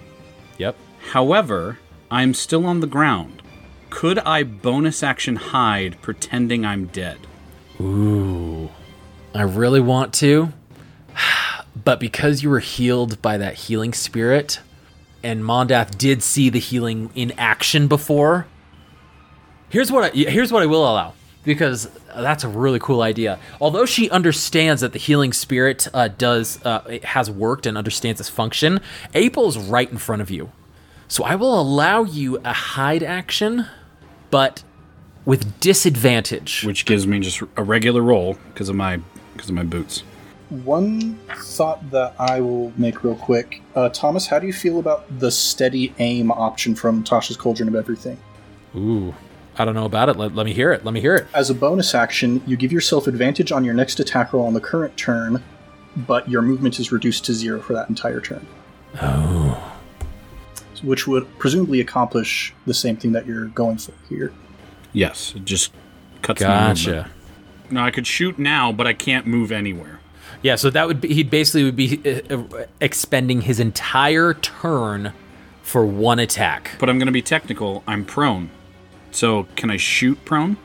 Yep. However, I'm still on the ground. Could I bonus action hide pretending I'm dead? Ooh. I really want to. But because you were healed by that healing spirit, and Mondath did see the healing in action before, here's what I, here's what I will allow. Because that's a really cool idea. Although she understands that the healing spirit uh, does uh, has worked and understands its function, Apel's right in front of you. So I will allow you a hide action, but with disadvantage. Which gives me just a regular roll because of my because of my boots. One thought that I will make real quick. Uh, Thomas, how do you feel about the steady aim option from Tasha's Cauldron of Everything? Ooh, I don't know about it. Let, let me hear it. Let me hear it. As a bonus action, you give yourself advantage on your next attack roll on the current turn, but your movement is reduced to zero for that entire turn. Oh. Which would presumably accomplish the same thing that you're going for here. Yes, it just cuts my movement. Gotcha. No, I could shoot now, but I can't move anywhere. Yeah, so that would be he basically would be uh, uh, expending his entire turn for one attack. But I'm going to be technical. I'm prone. So can I shoot prone?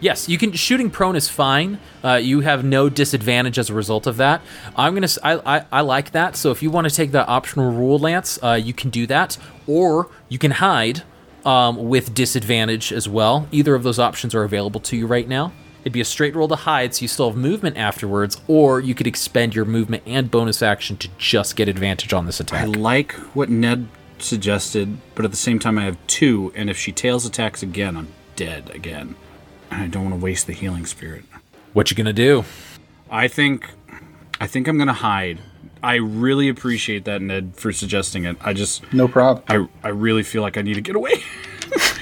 Yes, you can. Shooting prone is fine. Uh, you have no disadvantage as a result of that. I'm gonna. I I like that. So if you want to take the optional rule, Lance, uh, you can do that, or you can hide um, with disadvantage as well. Either of those options are available to you right now. It'd be a straight roll to hide, so you still have movement afterwards, or you could expend your movement and bonus action to just get advantage on this attack. I like what Ned suggested, but at the same time, I have two, and if she tails attacks again, I'm dead again. And I don't want to waste the healing spirit. What you gonna do? I think, I think I'm gonna hide. I really appreciate that, Ned, for suggesting it. I just, No problem. I, I really feel like I need to get away.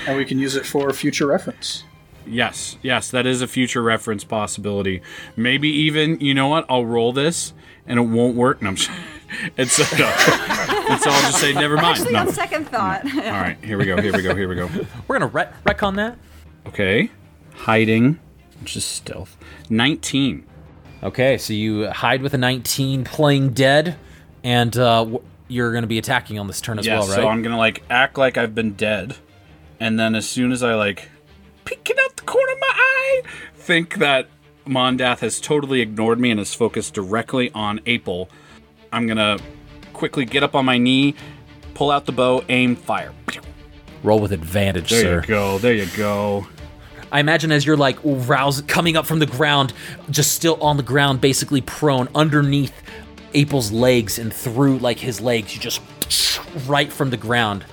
And we can use it for future reference. Yes, yes, that is a future reference possibility. Maybe even, you know what? I'll roll this, and it won't work. No, I'm just, and so, no. and so I'll just say, never mind. Actually, No. on second thought. All right, here we go. Here we go. Here we go. We're gonna ret- retcon that. Okay. Hiding, which is stealth. 19. Okay, so you hide with a 19, playing dead, and uh, w- you're going to be attacking on this turn as yeah, well, right? so I'm going to like act like I've been dead. And then as soon as I like peek it out the corner of my eye, think that Mondath has totally ignored me and is focused directly on Apel, I'm going to quickly get up on my knee, pull out the bow, aim, fire. Roll with advantage, There sir. you go. There you go. I imagine as you're like rouse coming up from the ground, just still on the ground, basically prone underneath Apel's legs and through like his legs, you just right from the ground.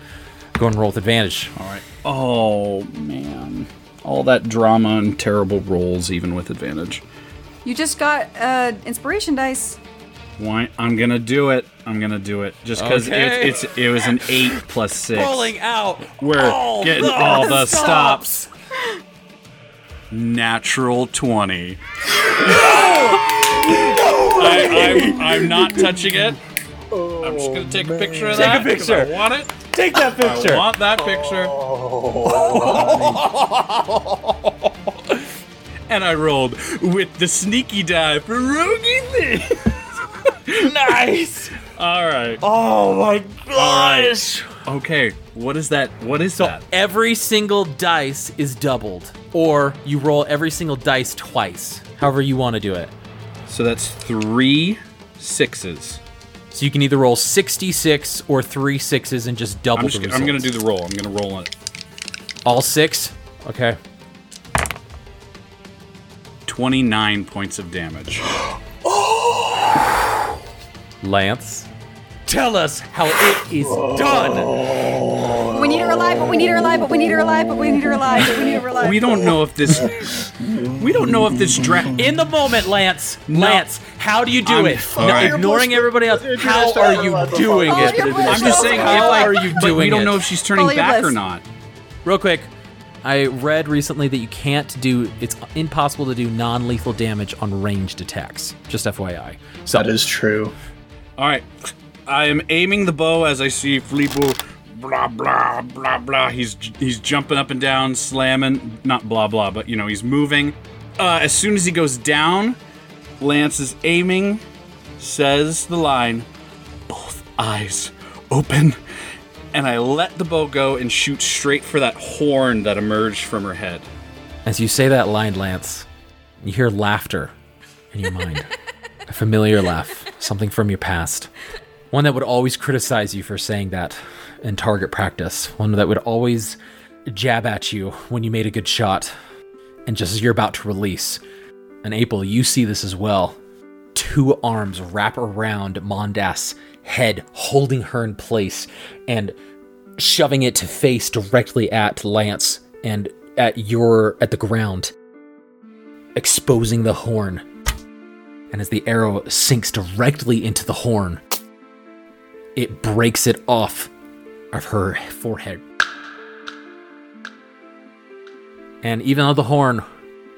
Go and roll with advantage. All right. Oh, man. All that drama and terrible rolls, even with advantage. You just got uh, inspiration dice. Why? I'm gonna do it. I'm gonna do it just because Okay. it's, it's it was an eight plus six. Rolling out. We're all getting the all the stops. stops. Natural twenty. I, I'm, I'm not touching it. I'm just gonna take a oh, picture of that. Take a picture. I want it. Take that picture. I want that picture. and I rolled with the sneaky die for roguing thing. nice. All right. Oh my gosh. Okay. What is that? What is that? Every single dice is doubled, or you roll every single dice twice. However you want to do it. So that's three sixes. So you can either roll 66 or three sixes and just double I'm, the just, results. I'm gonna do the roll. I'm gonna roll on it. all six. Okay. 29 points of damage. Lance, tell us how it is done. Oh. We need her alive, but we need her alive, but we need her alive, but we need her alive, but we need her alive. We don't know if this. we don't know if this dra- In the moment, Lance. Lance, how do you do I'm- it? No, right. ignoring everybody else. How are you doing Oh, it? I'm just saying. How are you but doing We don't know if she's turning oh, Follow your back or not. Real quick, I read recently that you can't do. It's impossible to do non-lethal damage on ranged attacks. Just FYI. So That is true. All right. I am aiming the bow as I see Fleetwood. Blah blah blah blah. He's he's jumping up and down, slamming. Not blah blah, but you know he's moving. Uh, as soon as he goes down, Lance is aiming. Says the line. Both eyes open, and I let the bow go and shoot straight for that horn that emerged from her head. As you say that line, Lance, you hear laughter in your mind. a familiar laugh, something from your past. One that would always criticize you for saying that in target practice. One that would always jab at you when you made a good shot. And just as you're about to release, and Apel, you see this as well. Two arms wrap around Mondath' head, holding her in place and shoving it to face directly at Lance and at your at the ground, exposing the horn. And as the arrow sinks directly into the horn, it breaks it off of her forehead. And even though the horn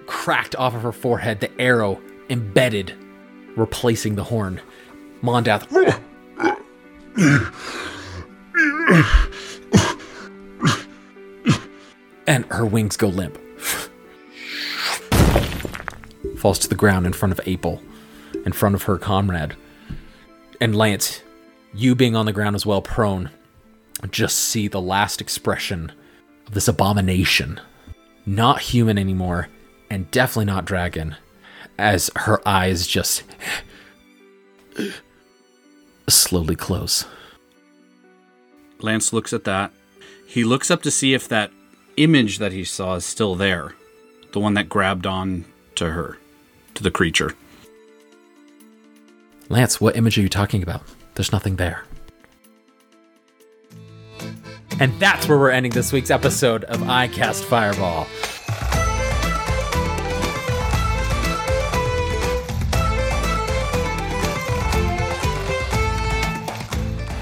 cracked off of her forehead, the arrow embedded, replacing the horn. Mondath and her wings go limp. Falls to the ground in front of Apel, in front of her comrade. And Lance, you being on the ground as well, prone, just see the last expression of this abomination. Not human anymore, and definitely not dragon, as her eyes just slowly close. Lance looks at that. He looks up to see if that image that he saw is still there. The one that grabbed on to her, to the creature. Lance, what image are you talking about? There's nothing there. And that's where we're ending this week's episode of I Cast Fireball.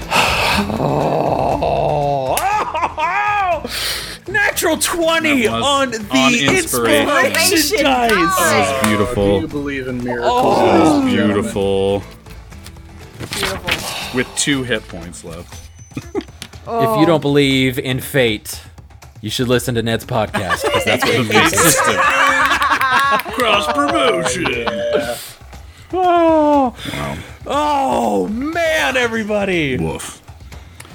Natural 20 That was on the on inspiration. inspiration Inspiration dice. Oh. dice. That's oh, Do beautiful. you believe in miracles? Oh. ladies and? Beautiful. Beautiful. With two hit points left. If you don't believe in fate, you should listen to Ned's podcast because that's what he uses. Cross promotion. Oh, oh man, everybody! Woof.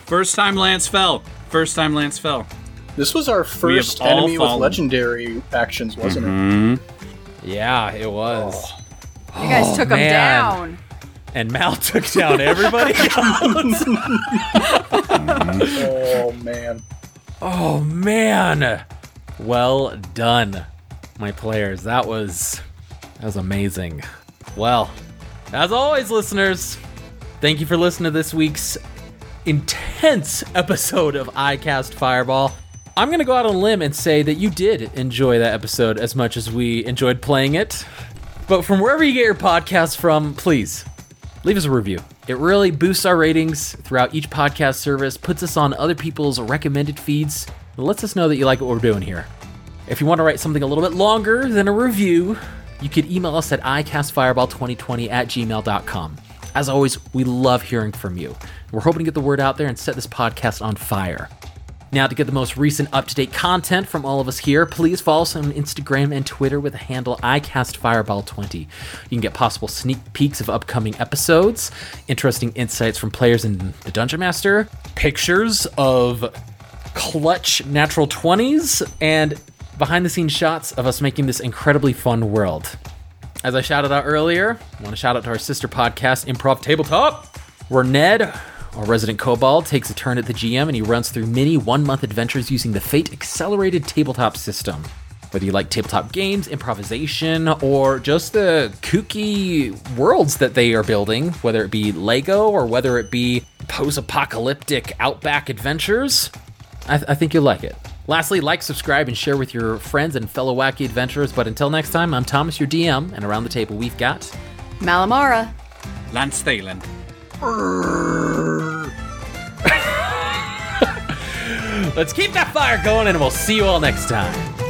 First time Lance fell. First time Lance fell. This was our first all enemy with legendary actions, wasn't Mm-hmm. Yeah, it was. You guys took him down. And Mal took down everybody else. It? Oh man. oh man! Well done, my players. That was that was amazing. Well, as always, listeners, thank you for listening to this week's intense episode of iCast Fireball. I'm gonna go out on a limb and say that you did enjoy that episode as much as we enjoyed playing it. But from wherever you get your podcasts from, please leave us a review. It really boosts our ratings throughout each podcast service, puts us on other people's recommended feeds, and lets us know that you like what we're doing here. If you want to write something a little bit longer than a review, you could email us at icastfireball2020 at gmail.com. As always, we love hearing from you. We're hoping to get the word out there and set this podcast on fire. Now, to get the most recent up to date content from all of us here, please follow us on Instagram and Twitter with the handle iCastFireball20. You can get possible sneak peeks of upcoming episodes, interesting insights from players in the Dungeon Master, pictures of clutch natural 20s, and behind the scenes shots of us making this incredibly fun world. As I shouted out earlier, I want to shout out to our sister podcast, Improv Tabletop, where Ned, our resident kobold, takes a turn at the GM and he runs through mini one month adventures using the Fate Accelerated Tabletop system. Whether you like tabletop games, improvisation, or just the kooky worlds that they are building, whether it be Lego or whether it be post apocalyptic outback adventures, I, th- I think you'll like it. Lastly, like, subscribe, and share with your friends and fellow wacky adventurers. But until next time, I'm Thomas, your DM, and around the table we've got. Malamara. Lance Thalen. Let's keep that fire going, and we'll see you all next time.